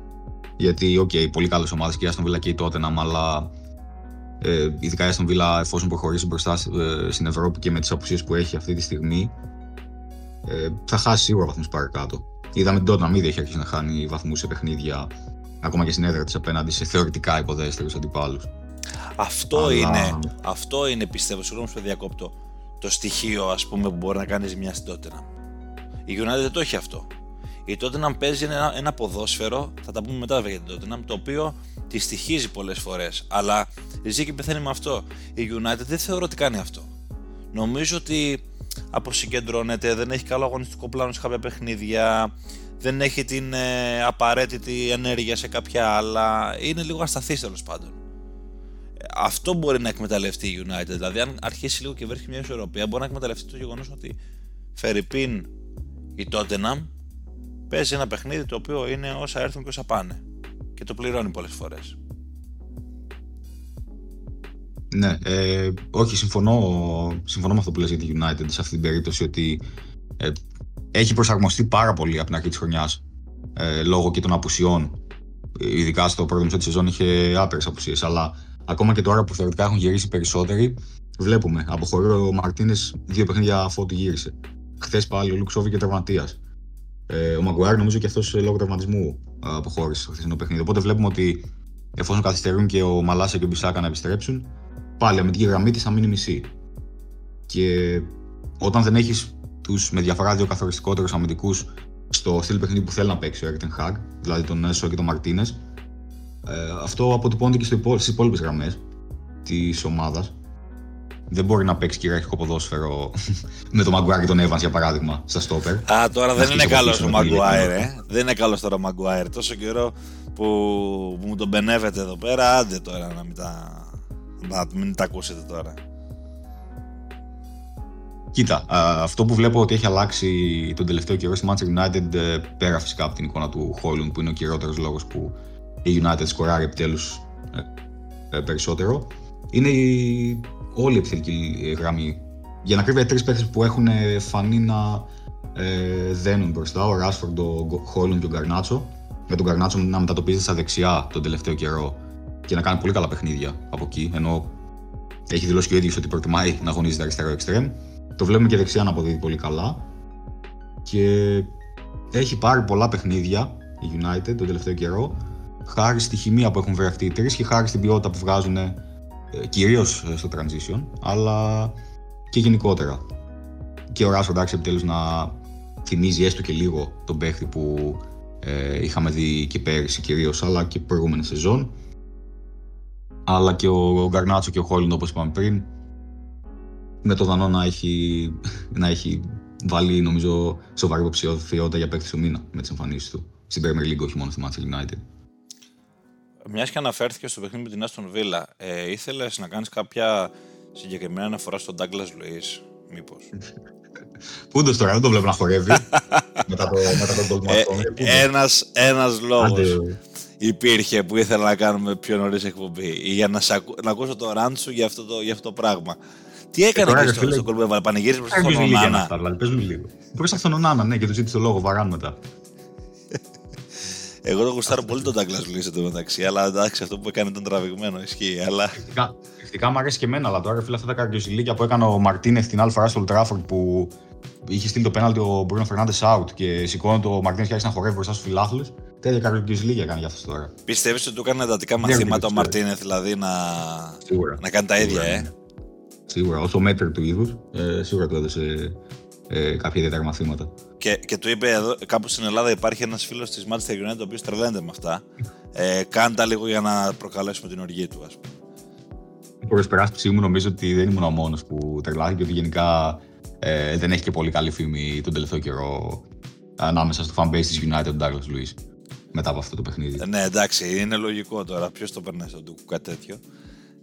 Γιατί, okay, πολύ καλές ομάδες και η Aston Villa και η Tottenham, αλλά ε, ειδικά η Aston Villa εφόσον προχωρήσει μπροστά ε, στην Ευρώπη και με τις απουσίες που έχει αυτή τη στιγμή, ε, θα χάσει σίγουρα βαθμούς παρακάτω. Είδαμε την Tottenham ήδη έχει αρχίσει να χάνει βαθμούς σε παιχνίδια, ακόμα και στην έδρα της απέναντι σε θεωρητικά υποδέστερους αντιπάλους. Αυτό, Αλλά... είναι, αυτό είναι πιστεύω, συγγνώμη που διακόπτω, το στοιχείο ας πούμε που μπορεί να κάνεις μια στην Tottenham. Η United δεν το έχει αυτό. Η Tottenham παίζει ένα, ένα ποδόσφαιρο, θα τα πούμε μετά βέβαια για την Tottenham, το οποίο τη στοιχίζει πολλές φορές. Αλλά ζει και πεθαίνει με αυτό. Η United δεν θεωρώ ότι κάνει αυτό. Νομίζω ότι αποσυγκεντρώνεται, δεν έχει καλό αγωνιστικό πλάνο σε κάποια παιχνίδια, δεν έχει την ε, απαραίτητη ενέργεια σε κάποια άλλα. Είναι λίγο ασταθής τέλος πάντων. Αυτό μπορεί να εκμεταλλευτεί η United. Δηλαδή, αν αρχίσει λίγο και βρει μια ισορροπία, μπορεί να εκμεταλλευτεί το γεγονός ότι Φερρυπίν η Tottenham παίζει ένα παιχνίδι το οποίο είναι όσα έρθουν και όσα πάνε. Και το πληρώνει πολλές φορές. Ναι, ε, όχι, συμφωνώ, συμφωνώ με αυτό που λες για τη United σε αυτή την περίπτωση ότι ε, έχει προσαρμοστεί πάρα πολύ από την αρχή της χρονιάς ε, λόγω και των απουσιών. Ειδικά στο πρώτο μισό της σεζόν είχε άπειρες απουσίες, αλλά ακόμα και τώρα που θεωρητικά έχουν γυρίσει περισσότεροι, βλέπουμε. Αποχωρεί ο Μαρτίνες δύο παιχνίδια αφού του γύρισε. Χθες πάλι ο Λουξόβι και τραυματία. Ε, ο Μαγκουάρ νομίζω και αυτός λόγω τραυματισμού αποχώρησε στο χθεσινό παιχνίδι. Οπότε βλέπουμε ότι εφόσον καθυστερούν και ο Μαλάσα και ο Μπισάκα να επιστρέψουν, πάλι η αμυντική γραμμή της θα μείνει μισή. Και όταν δεν έχεις τους με διαφορά δύο καθοριστικότερους αμυντικούς στο στυλ παιχνίδι που θέλει να παίξει ο Έρτεν Χαγ, δηλαδή τον Νέσο και τον Μαρτίνες, ε, αυτό αποτυπώνεται και στις υπόλοιπες γραμμές της ομάδας. Δεν μπορεί να παίξει κυριαρχικό ποδόσφαιρο με τον Μαγκουάιρ και τον Εύαν για παράδειγμα στα στόπερ. Α, τώρα δεν είναι καλός ο Μαγκουάιρ, ε. Δεν είναι καλός τώρα ο Μαγκουάιρ. Τόσο καιρό που, που μου τον μπενεύετε εδώ πέρα, άντε τώρα να μην τα να μην τα ακούσετε τώρα. Κοίτα, αυτό που βλέπω ότι έχει αλλάξει τον τελευταίο καιρό στη Manchester United, ε, πέρα φυσικά από την εικόνα του Χόιλουν, που είναι ο κυριότερος λόγος που η United σκοράρει επιτέλους ε, ε, περισσότερο, είναι η όλη η επιθετική γραμμή. Για να κρύβει τρεις παίχτε που έχουν φανεί να ε, δένουν μπροστά, ο Ράσφορντ, ο Χόιλουν και ο Γκαρνάτσο. Με τον Γκαρνάτσο να μετατοπίζεται στα δεξιά τον τελευταίο καιρό και να κάνει πολύ καλά παιχνίδια από εκεί. Ενώ έχει δηλώσει και ο ίδιος ότι προτιμάει να αγωνίζεται αριστερό εξτρέμ. Το βλέπουμε και δεξιά να αποδίδει πολύ καλά. Και έχει πάρει πολλά παιχνίδια η United τον τελευταίο καιρό. Χάρη στη χημεία που έχουν βρει αυτοί οι τρεις και χάρη στην ποιότητα που βγάζουν ε, κυρίως ε, στο transition, αλλά και γενικότερα. Και ο Ράσο εντάξει επιτέλους να θυμίζει έστω και λίγο τον παίχτη που ε, είχαμε δει και πέρυσι κυρίως, αλλά και προηγούμενη σεζόν αλλά και ο Γκαρνάτσο και ο Χόλιντ όπως είπαμε πριν με το Δανό να έχει, να έχει βάλει νομίζω σοβαρή υποψηφιότητα για παίκτη του μήνα με τις εμφανίσεις του στην Premier League, όχι μόνο στη Manchester United. Μιας και αναφέρθηκε στο παιχνίδι με την Aston Villa, ε, ήθελες να κάνεις κάποια συγκεκριμένα αναφορά στον Douglas Luiz, μήπως; Πούντο τώρα, δεν το βλέπω να χορεύει μετά το, μετά τον κόλμα ε, Ένας, ένας λόγος υπήρχε που ήθελα να κάνουμε πιο νωρίς εκπομπή για να, ακου... να ακούσω το ράντσου για αυτό το, για αυτό το πράγμα. Τι έκανε ε, και στο, στο κολμπέ, πανηγύρισε προς τον Ονάνα. Δηλαδή, πες μου λίγο. Προ τον Ονάνα, ναι, και του ζήτησε το λόγο, βαράν μετά. Εγώ το γουστάρω πολύ τον Douglas Luiz εδώ μεταξύ, αλλά εντάξει, αυτό που έκανε ήταν τραβηγμένο, ισχύει. Αλλά... Φυσικά μου αρέσει και εμένα, αλλά τώρα φίλε αυτά τα καρδιοζηλίκια που έκανε ο Μαρτίνεθ την Αλφα στο Τράφορντ που είχε στείλει το πέναλτι ο Μπρούνο Φερνάντε out και σηκώνει το Μαρτίνεθ και άρχισε να χορεύει μπροστά στους φιλάθλους. Τέτοια καρδιοζηλίκια έκανε για αυτό τώρα. Πιστεύεις ότι του έκανε εντατικά μαθήματα ο Μαρτίνεθ, δηλαδή να... να κάνει τα ίδια, ε; Σίγουρα, όσο μέτρη του είδους, ε, σίγουρα του έδωσε ε, κάποια ιδιαίτερα μαθήματα. Και, και του είπε εδώ, κάπου στην Ελλάδα υπάρχει ένας φίλος της Manchester United ο οποίος τρελαίνεται με αυτά. Ε, κάντα λίγο για να προκαλέσουμε την οργή του, ας πούμε. Προ περάσπιση μου, νομίζω ότι δεν ήμουν ο μόνος που τρελάθηκε, ότι γενικά ε, δεν έχει και πολύ καλή φήμη τον τελευταίο καιρό ανάμεσα στο fanbase της United τον Douglas Luiz μετά από αυτό το παιχνίδι. Ε, ναι, εντάξει, είναι λογικό τώρα. Ποιος το περνάει στον Τούκου κάτι τέτοιο.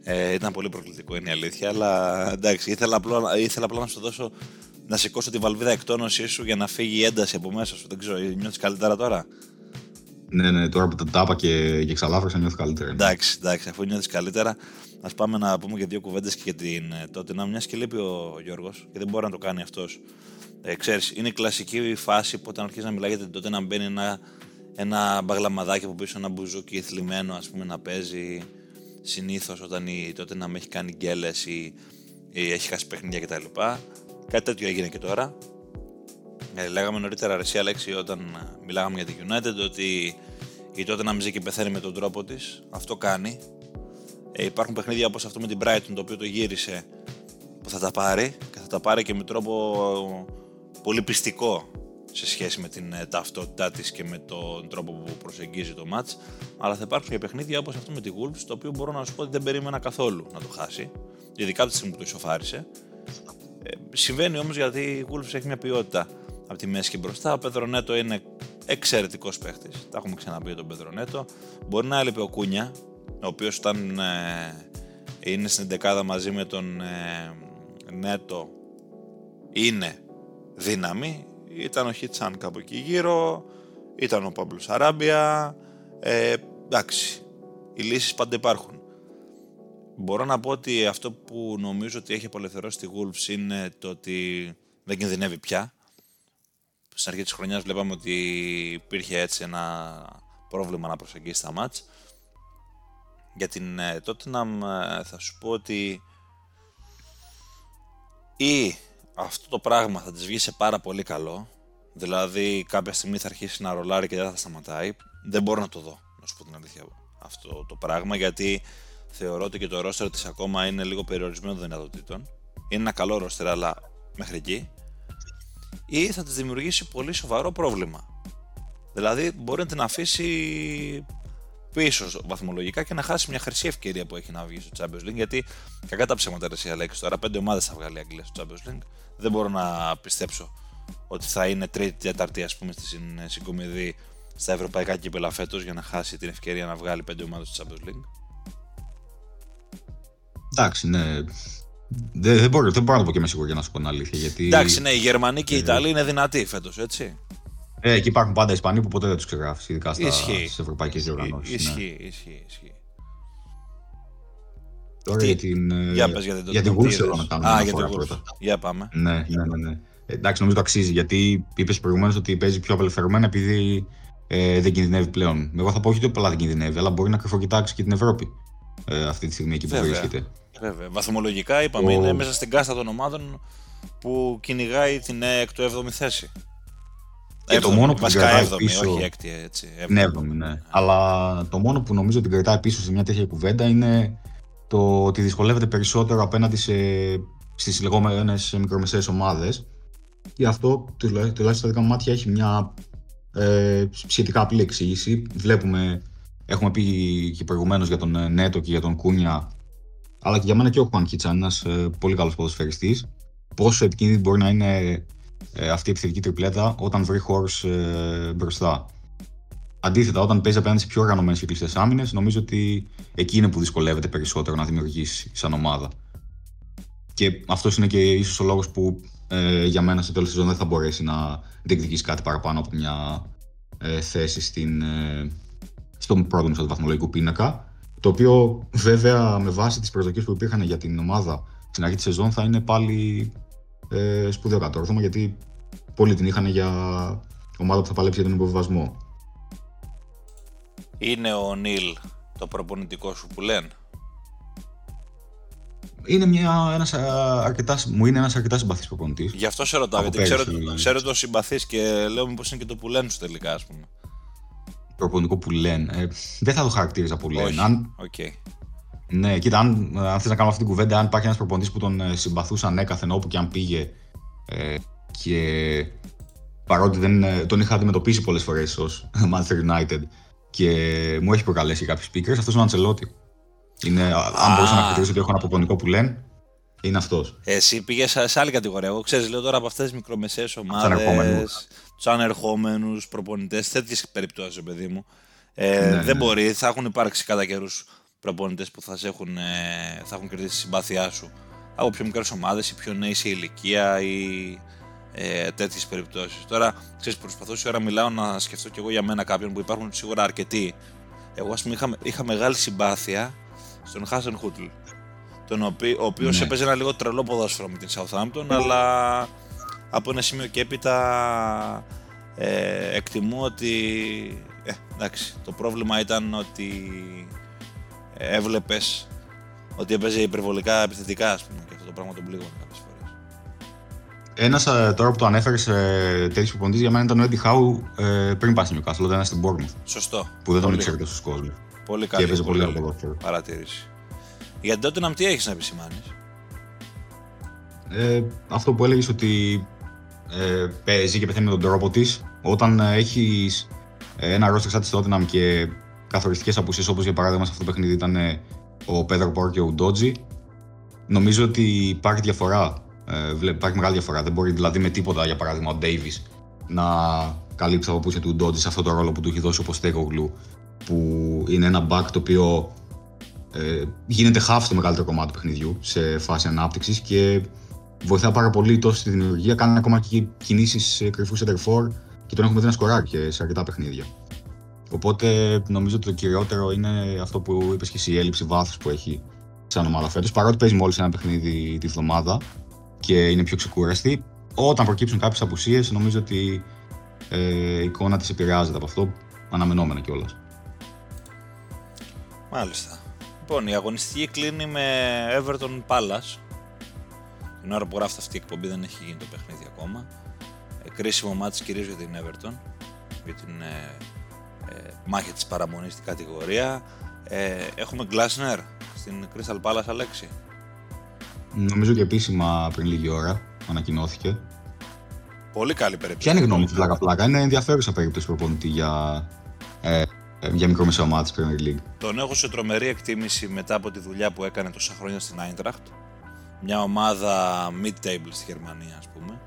Ε, ήταν πολύ προκλητικό, είναι η αλήθεια. Αλλά εντάξει, ήθελα απλά, ήθελα απλά να σου δώσω να σηκώσω τη βαλβίδα εκτόνωσή σου για να φύγει η ένταση από μέσα σου. Δεν ξέρω, νιώθεις καλύτερα τώρα; Ναι, ναι, τώρα που τα τάπα και, και ξαλάφρωσα νιώθω καλύτερα. Εντάξει, εντάξει, αφού νιώθεις καλύτερα, ας πάμε να πούμε και δύο κουβέντες και για την ε, τότε να μιας και λείπει ο Γιώργος και δεν μπορεί να το κάνει αυτός. Ε, ξέρεις, είναι η κλασική φάση που όταν αρχίζεις να μιλάει για την τότε να μπαίνει ένα, ένα μπαγλαμαδάκι από πίσω, ένα μπουζούκι θλιμμένο, ας πούμε, να παίζει συνήθως όταν η τότε να με έχει κάνει γκέλες ή, ή έχει χάσει παιχνίδια κτλ. Κάτι τέτοιο έγινε και τώρα. Ε, λέγαμε νωρίτερα αρεσία λέξη όταν ε, μιλάγαμε για την United ότι η τότε να ζει και πεθαίνει με τον τρόπο της. Αυτό κάνει. Ε, υπάρχουν παιχνίδια όπως αυτό με την Brighton το οποίο το γύρισε που θα τα πάρει και θα τα πάρει και με τρόπο πολύ πιστικό σε σχέση με την ε, ταυτότητά της και με τον τρόπο που προσεγγίζει το match. Αλλά θα υπάρξουν και παιχνίδια όπως αυτό με τη Wolves, το οποίο μπορώ να σου πω ότι δεν περίμενα καθόλου να το χάσει. Ειδικά τη στιγμή που το ισοφάρισε. Ε, συμβαίνει όμως γιατί η Wolves έχει μια ποιότητα από τη μέση και μπροστά. Ο Πεδρονέτο είναι εξαιρετικός παίχτης. Τα έχουμε ξαναπεί για τον Πεδρονέτο. Μπορεί να έλειπε ο Κούνια, ο οποίος όταν ε, είναι στην δεκάδα μαζί με τον ε, Νέτο είναι δύναμη. Ήταν ο Χιτσάν κάπου εκεί γύρω, ήταν ο Παύλος Σαράμπια. Ε, εντάξει, οι λύσεις πάντα υπάρχουν. Μπορώ να πω ότι αυτό που νομίζω ότι έχει απελευθερώσει τη Wolves είναι το ότι δεν κινδυνεύει πια. Στην αρχή της χρονιάς βλέπαμε ότι υπήρχε έτσι ένα πρόβλημα να προσεγγίσει τα μάτς. Για την ε, Tottenham ε, θα σου πω ότι ή αυτό το πράγμα θα της βγει σε πάρα πολύ καλό, δηλαδή κάποια στιγμή θα αρχίσει να ρολάρει και δεν θα σταματάει, δεν μπορώ να το δω, να σου πω την αλήθεια αυτό το πράγμα, γιατί θεωρώ ότι και το ρόστερ της ακόμα είναι λίγο περιορισμένο των δυνατοτήτων. Είναι ένα καλό ρόστερ, αλλά μέχρι εκεί. Ή θα της δημιουργήσει πολύ σοβαρό πρόβλημα. Δηλαδή μπορεί να την αφήσει πίσω βαθμολογικά και να χάσει μια χρυσή ευκαιρία που έχει να βγει στο Champions League. Γιατί κακά τα ψέματα ρε Αλέξη τώρα, πέντε ομάδες θα βγάλει η Αγγλία στο Champions League. Δεν μπορώ να πιστέψω ότι θα είναι τρίτη, τέταρτη ας πούμε στη συγκομιδή στα ευρωπαϊκά κύπελα φέτος για να χάσει την ευκαιρία να βγάλει πέντε ομάδες στο Champions League. Εντάξει, ναι. Δεν, δεν, μπορώ, δεν μπορώ να το πω και με σίγουρο για να σου πω την αλήθεια. Γιατί... Εντάξει, ναι, οι Γερμανοί και οι ε, Ιταλοί είναι δυνατοί φέτος, έτσι. Ε, εκεί υπάρχουν πάντα Ισπανοί που ποτέ δεν τους ξεγράφεις, ειδικά στις ευρωπαϊκές διοργανώσεις. Ισχύει, ναι. ισχύει, ισχύει. Τώρα για την. Ε, για πες για την Για την θέλω να κάνουμε Α, για την πρώτα. Για πάμε. Ναι, ναι, ναι. ναι. Ε, εντάξει, νομίζω το αξίζει γιατί είπες προηγουμένως ότι παίζει πιο απελευθερωμένα επειδή ε, δεν κινδυνεύει πλέον. Εγώ θα πω όχι ότι απλά δεν κινδυνεύει, αλλά μπορεί να κρυφοκοιτάξει και την Ευρώπη ε, αυτή τη στιγμή εκεί που βρίσκεται. Βέβαια. Βαθμολογικά είπαμε είναι μέσα στην κάστα των ομάδων που κυνηγάει την 6η θέση. Και το μόνο που την κρατάει πίσω. Όχι έκτη, έτσι. Ναι, έβδομη, ναι. Αλλά το μόνο που νομίζω την κρατάει πίσω σε μια τέτοια κουβέντα είναι το ότι δυσκολεύεται περισσότερο απέναντι σε, στις λεγόμενες μικρομεσαίες ομάδες. Και αυτό, τουλάχιστον στα δικά μου μάτια, έχει μια ε, σχετικά απλή εξήγηση. Βλέπουμε, έχουμε πει και προηγουμένως για τον ε, Νέτο και για τον Κούνια, αλλά και για μένα και ο Χουάν Κίτσα, ένας ε, πολύ καλός ποδοσφαιριστής. Πόσο επικίνδυνη μπορεί να είναι ε, αυτή η επιθετική τριπλέτα όταν βρει χώρους ε, μπροστά. Αντίθετα, όταν παίζει απέναντι σε πιο οργανωμένες και κλειστέ άμυνε, νομίζω ότι εκεί είναι που δυσκολεύεται περισσότερο να δημιουργήσει σαν ομάδα. Και αυτός είναι και ίσως ο λόγος που ε, για μένα σε τέλος της δεν θα μπορέσει να διεκδικήσει κάτι παραπάνω από μια ε, θέση στην, ε, στον πρώτο του βαθμολογικού πίνακα. Το οποίο βέβαια με βάση τις προσδοκίες που υπήρχαν για την ομάδα στην αρχή της σεζόν θα είναι πάλι ε, σπουδαίο κατόρθωμα γιατί πολλοί την είχαν για ομάδα που θα παλέψει για τον υποβιβασμό. Είναι ο Νίλ το προπονητικό σου που λένε; Είναι μια, ένας αρκετάς, μου είναι ένας αρκετάς συμπαθής προπονητής. Γι' αυτό σε ρωτάω, γιατί ξέρω, ξέρω το συμπαθής και λέω μήπως είναι και το που λένε σου τελικά, ας πούμε. Προπονητικό που λένε. Ε, δεν θα το χαρακτήριζα που λένε. Αν... Okay. Ναι, κοίτα, αν, αν θες να κάνουμε αυτή την κουβέντα, αν υπάρχει ένας προπονητής που τον ε, συμπαθούσαν έκαθεν όπου και αν πήγε ε, και παρότι δεν, ε, τον είχα αντιμετωπίσει πολλές φορές ως Manchester United και μου έχει προκαλέσει κάποιους speakers, αυτός είναι ο Αντσελότη. Είναι, αν μπορούσα να χαρακτηρίσω ότι έχω ένα προπονικό που λένε, είναι αυτός. Εσύ πήγες σε άλλη κατηγορία. Εγώ ξέρω, λέω τώρα από αυτές τις μικρομεσαίες ομάδες, του ανερχόμενου προπονητές, τέτοιες περιπτώσεις, παιδί μου. Ε, ναι, δεν ναι. μπορεί, θα έχουν υπάρξει κατά καιρούς προπονητές που θα, έχουν, ε, θα έχουν κερδίσει τη συμπάθειά σου από πιο μικρές ομάδες ή πιο νέοι σε ηλικία ή ε, τέτοιες περιπτώσεις. Τώρα, ξέρεις, προσπαθώ ώρα μιλάω να σκεφτώ κι εγώ για μένα κάποιον που υπάρχουν σίγουρα αρκετοί. Εγώ, ας πούμε, είχα, είχα μεγάλη συμπάθεια στον Χάσεν Χούτλ. Τον οποίο, ο οποίος ναι. έπαιζε ένα λίγο τρελό ποδόσφαιρο με την Southampton, αλλά από ένα σημείο και έπειτα ε, εκτιμώ ότι. Ε, εντάξει, το πρόβλημα ήταν ότι έβλεπες ότι έπαιζε υπερβολικά επιθετικά, ας πούμε, και αυτό το πράγμα τον πλήγωνε κάποιες φορές. Ένας ε, τώρα που το ανέφερες σε τέτοιου προπονητής για μένα ήταν ο Έντι Χάου ε, πριν πάει στην Newcastle, όταν ήταν στην Bournemouth. Σωστό. Που δεν τον ήξερε τόσο κόσμο. Πολύ καλή. Και έπαιζε πολύ καλό Παρατήρηση. Για τότε να τι έχεις να επισημάνεις; Ε, αυτό που έλεγες ότι ε, παίζει και πεθαίνει με τον τρόπο της. Όταν ε, έχεις ε, ένα ρόστερ σαν της Tottenham και καθοριστικές απουσίες όπως για παράδειγμα σε αυτό το παιχνίδι ήταν ε, ο Πέδρο Πόρ και ο Ντότζι, νομίζω ότι υπάρχει διαφορά. Ε, υπάρχει μεγάλη διαφορά. Δεν μπορεί δηλαδή με τίποτα, για παράδειγμα, ο Ντέιβι να καλύψει από πίσω του Ντότζι σε αυτό το ρόλο που του έχει δώσει ο Ποστέκογλου, που είναι ένα back το οποίο ε, γίνεται half στο μεγαλύτερο κομμάτι του παιχνιδιού σε φάση ανάπτυξης και βοηθά πάρα πολύ τόσο στη δημιουργία. Κάνει ακόμα και κινήσεις κρυφούς center και τον έχουμε δει να σκοράρει και σε αρκετά παιχνίδια. Οπότε νομίζω ότι το κυριότερο είναι αυτό που είπες και εσύ, η έλλειψη βάθους που έχει σαν ομάδα φέτος. Παρότι παίζει μόλις ένα παιχνίδι τη βδομάδα και είναι πιο ξεκούραστη, όταν προκύψουν κάποιες απουσίες, νομίζω ότι ε, η εικόνα της επηρεάζεται από αυτό, αναμενόμενα κιόλας. Μάλιστα. Λοιπόν, η αγωνιστική κλείνει με Everton Palace. Την ώρα που γράφεται αυτή η εκπομπή δεν έχει γίνει το παιχνίδι ακόμα. Ε, κρίσιμο μάτι κυρίως για την Everton, για την ε, ε, μάχη της παραμονής στην κατηγορία. Ε, έχουμε Glasner στην Crystal Palace, Αλέξη. Νομίζω και επίσημα πριν λίγη ώρα ανακοινώθηκε. Πολύ καλή περίπτωση. Ποια είναι η γνώμη του πλάκα πλάκα. Είναι ενδιαφέρουσα περίπτωση προπονητή για, ε, για μικρό μεσαίο της Premier League. Τον έχω σε τρομερή εκτίμηση μετά από τη δουλειά που έκανε τόσα χρόνια στην Eintracht. Μια ομάδα mid-table στη Γερμανία, ας πούμε.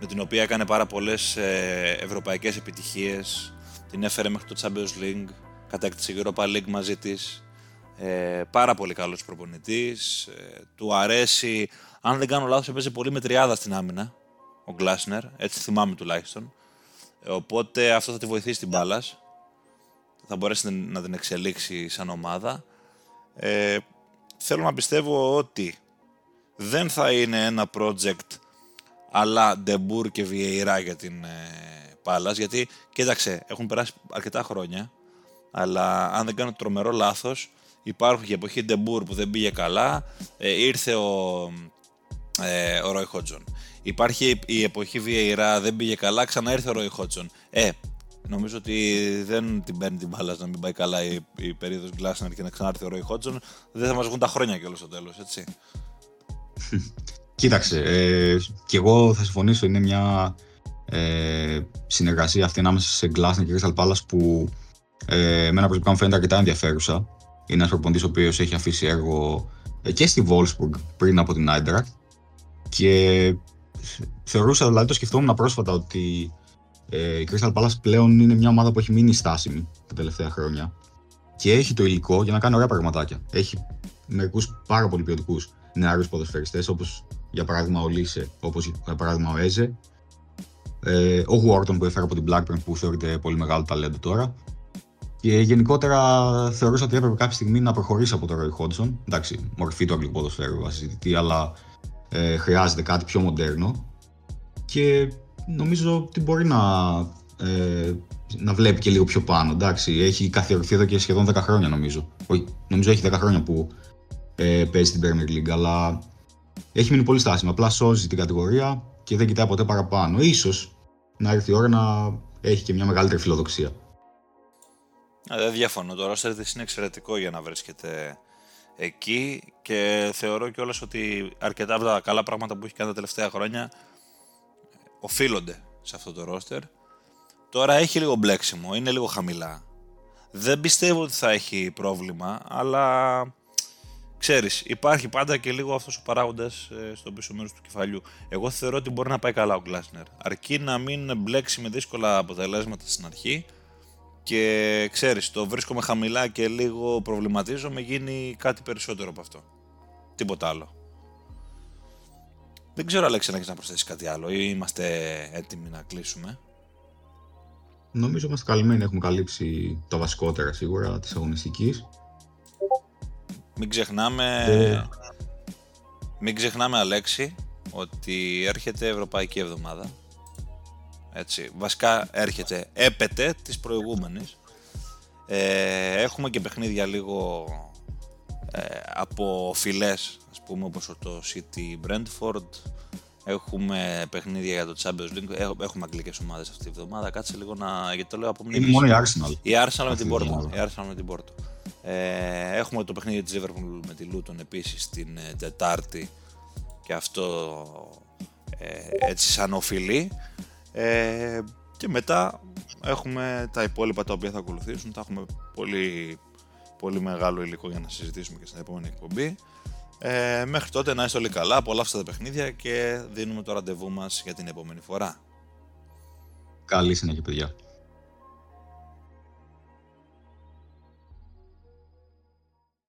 Με την οποία έκανε πάρα πολλές ε, ευρωπαϊκές επιτυχίες την έφερε μέχρι το Champions League, κατέκτησε Europa League μαζί της. Ε, πάρα πολύ καλός προπονητής, ε, του αρέσει, αν δεν κάνω λάθος έπαιζε πολύ με τριάδα στην άμυνα, ο Γκλάσνερ, έτσι θυμάμαι τουλάχιστον. Ε, οπότε αυτό θα τη βοηθήσει την μπάλα. Θα μπορέσει να την εξελίξει σαν ομάδα. Ε, θέλω να πιστεύω ότι δεν θα είναι ένα project αλλά Ντε Μπουρ και Βιεϊρά για την ε, Πάλας, γιατί κοίταξε, έχουν περάσει αρκετά χρόνια, αλλά αν δεν κάνω τρομερό λάθος, υπάρχει η εποχή Ντε Μπουρ που δεν πήγε καλά, ε, ήρθε ο, ε, ο Ρόι Χότζον. Υπάρχει η εποχή Βιεϊρά, δεν πήγε καλά, ξανά ήρθε ο Ρόι Χότζον. Ε, νομίζω ότι δεν την παίρνει την Πάλας να μην πάει καλά η, η περίοδος Γκλάσνερ και να ξανάρθει ο Ρόι Χότζον. Δεν θα μας βγουν τα χρόνια κιόλας στο τέλος, έτσι. Κοίταξε, ε, και εγώ θα συμφωνήσω, είναι μια ε, συνεργασία αυτή ανάμεσα σε Glasner και Crystal Palace που ε, εμένα προσωπικά μου φαίνεται αρκετά ενδιαφέρουσα. Είναι ένας προπονητής ο οποίος έχει αφήσει έργο ε, και στη Wolfsburg πριν από την Eintracht και θεωρούσα, δηλαδή το σκεφτόμουν πρόσφατα ότι ε, η Crystal Palace πλέον είναι μια ομάδα που έχει μείνει στάσιμη τα τελευταία χρόνια και έχει το υλικό για να κάνει ωραία πραγματάκια. Έχει μερικούς πάρα πολύ ποιοτικούς νεαρούς ποδοσφαιριστές, όπως για παράδειγμα ο Λίσε, όπως για παράδειγμα ο Έζε, ε, ο Γουόρτον που έφερε από την Blackburn που θεωρείται πολύ μεγάλο ταλέντο τώρα. Και γενικότερα θεωρούσα ότι έπρεπε κάποια στιγμή να προχωρήσει από τον Ρόι Χόντζον. Εντάξει, μορφή του αγγλικού ποδοσφαίρου ασυζητητή, αλλά ε, χρειάζεται κάτι πιο μοντέρνο. Και νομίζω ότι μπορεί να, ε, να βλέπει και λίγο πιο πάνω. Εντάξει, έχει καθιερωθεί εδώ και σχεδόν 10 χρόνια νομίζω. Όχι, νομίζω έχει 10 χρόνια που ε, παίζει στην Premier League, αλλά έχει μείνει πολύ στάσιμο. Απλά σώζει την κατηγορία και δεν κοιτάει ποτέ παραπάνω. Ίσως να έρθει η ώρα να έχει και μια μεγαλύτερη φιλοδοξία. Δεν διαφωνώ. Το roster της είναι εξαιρετικό για να βρίσκεται εκεί και θεωρώ κιόλας ότι αρκετά από τα καλά πράγματα που έχει κάνει τα τελευταία χρόνια οφείλονται σε αυτό το roster. Τώρα έχει λίγο μπλέξιμο, είναι λίγο χαμηλά. Δεν πιστεύω ότι θα έχει πρόβλημα, αλλά ξέρεις, υπάρχει πάντα και λίγο αυτός ο παράγοντας ε, στο πίσω μέρος του κεφαλιού. Εγώ θεωρώ ότι μπορεί να πάει καλά ο Γκλάσνερ. Αρκεί να μην μπλέξει με δύσκολα αποτελέσματα στην αρχή και ξέρεις, το βρίσκομαι χαμηλά και λίγο προβληματίζομαι, γίνει κάτι περισσότερο από αυτό. Τίποτα άλλο. Δεν ξέρω, Αλέξη, αν έχεις να προσθέσεις κάτι άλλο ή είμαστε έτοιμοι να κλείσουμε. Νομίζω είμαστε καλυμμένοι, έχουμε καλύψει τα βασικότερα σίγουρα της αγωνιστικής. Μην ξεχνάμε, Ε. μην ξεχνάμε Αλέξη, ότι έρχεται Ευρωπαϊκή Εβδομάδα. Έτσι, βασικά έρχεται, έπεται της προηγούμενης. Ε, έχουμε και παιχνίδια λίγο ε, από φυλές, ας πούμε, όπως το City Brentford. Έχουμε παιχνίδια για το Champions League. Έχ- Έχουμε αγγλικές ομάδες αυτή τη εβδομάδα. Κάτσε λίγο να... γιατί το λέω από Είναι μνήμης. μόνο η Arsenal. Η Arsenal με Αυτή την τη Porto. εβδομάδα. Η Arsenal με την Porto. Ε, έχουμε το παιχνίδι της Liverpool με τη Luton επίσης την ε, Τετάρτη και αυτό ε, έτσι σαν οφειλή. Ε, και μετά έχουμε τα υπόλοιπα τα οποία θα ακολουθήσουν. Θα έχουμε πολύ, πολύ μεγάλο υλικό για να συζητήσουμε και στην επόμενη εκπομπή. Ε, μέχρι τότε να είστε όλοι καλά, απολαύστε τα παιχνίδια και δίνουμε το ραντεβού μας για την επόμενη φορά. Καλή συνέχεια, παιδιά.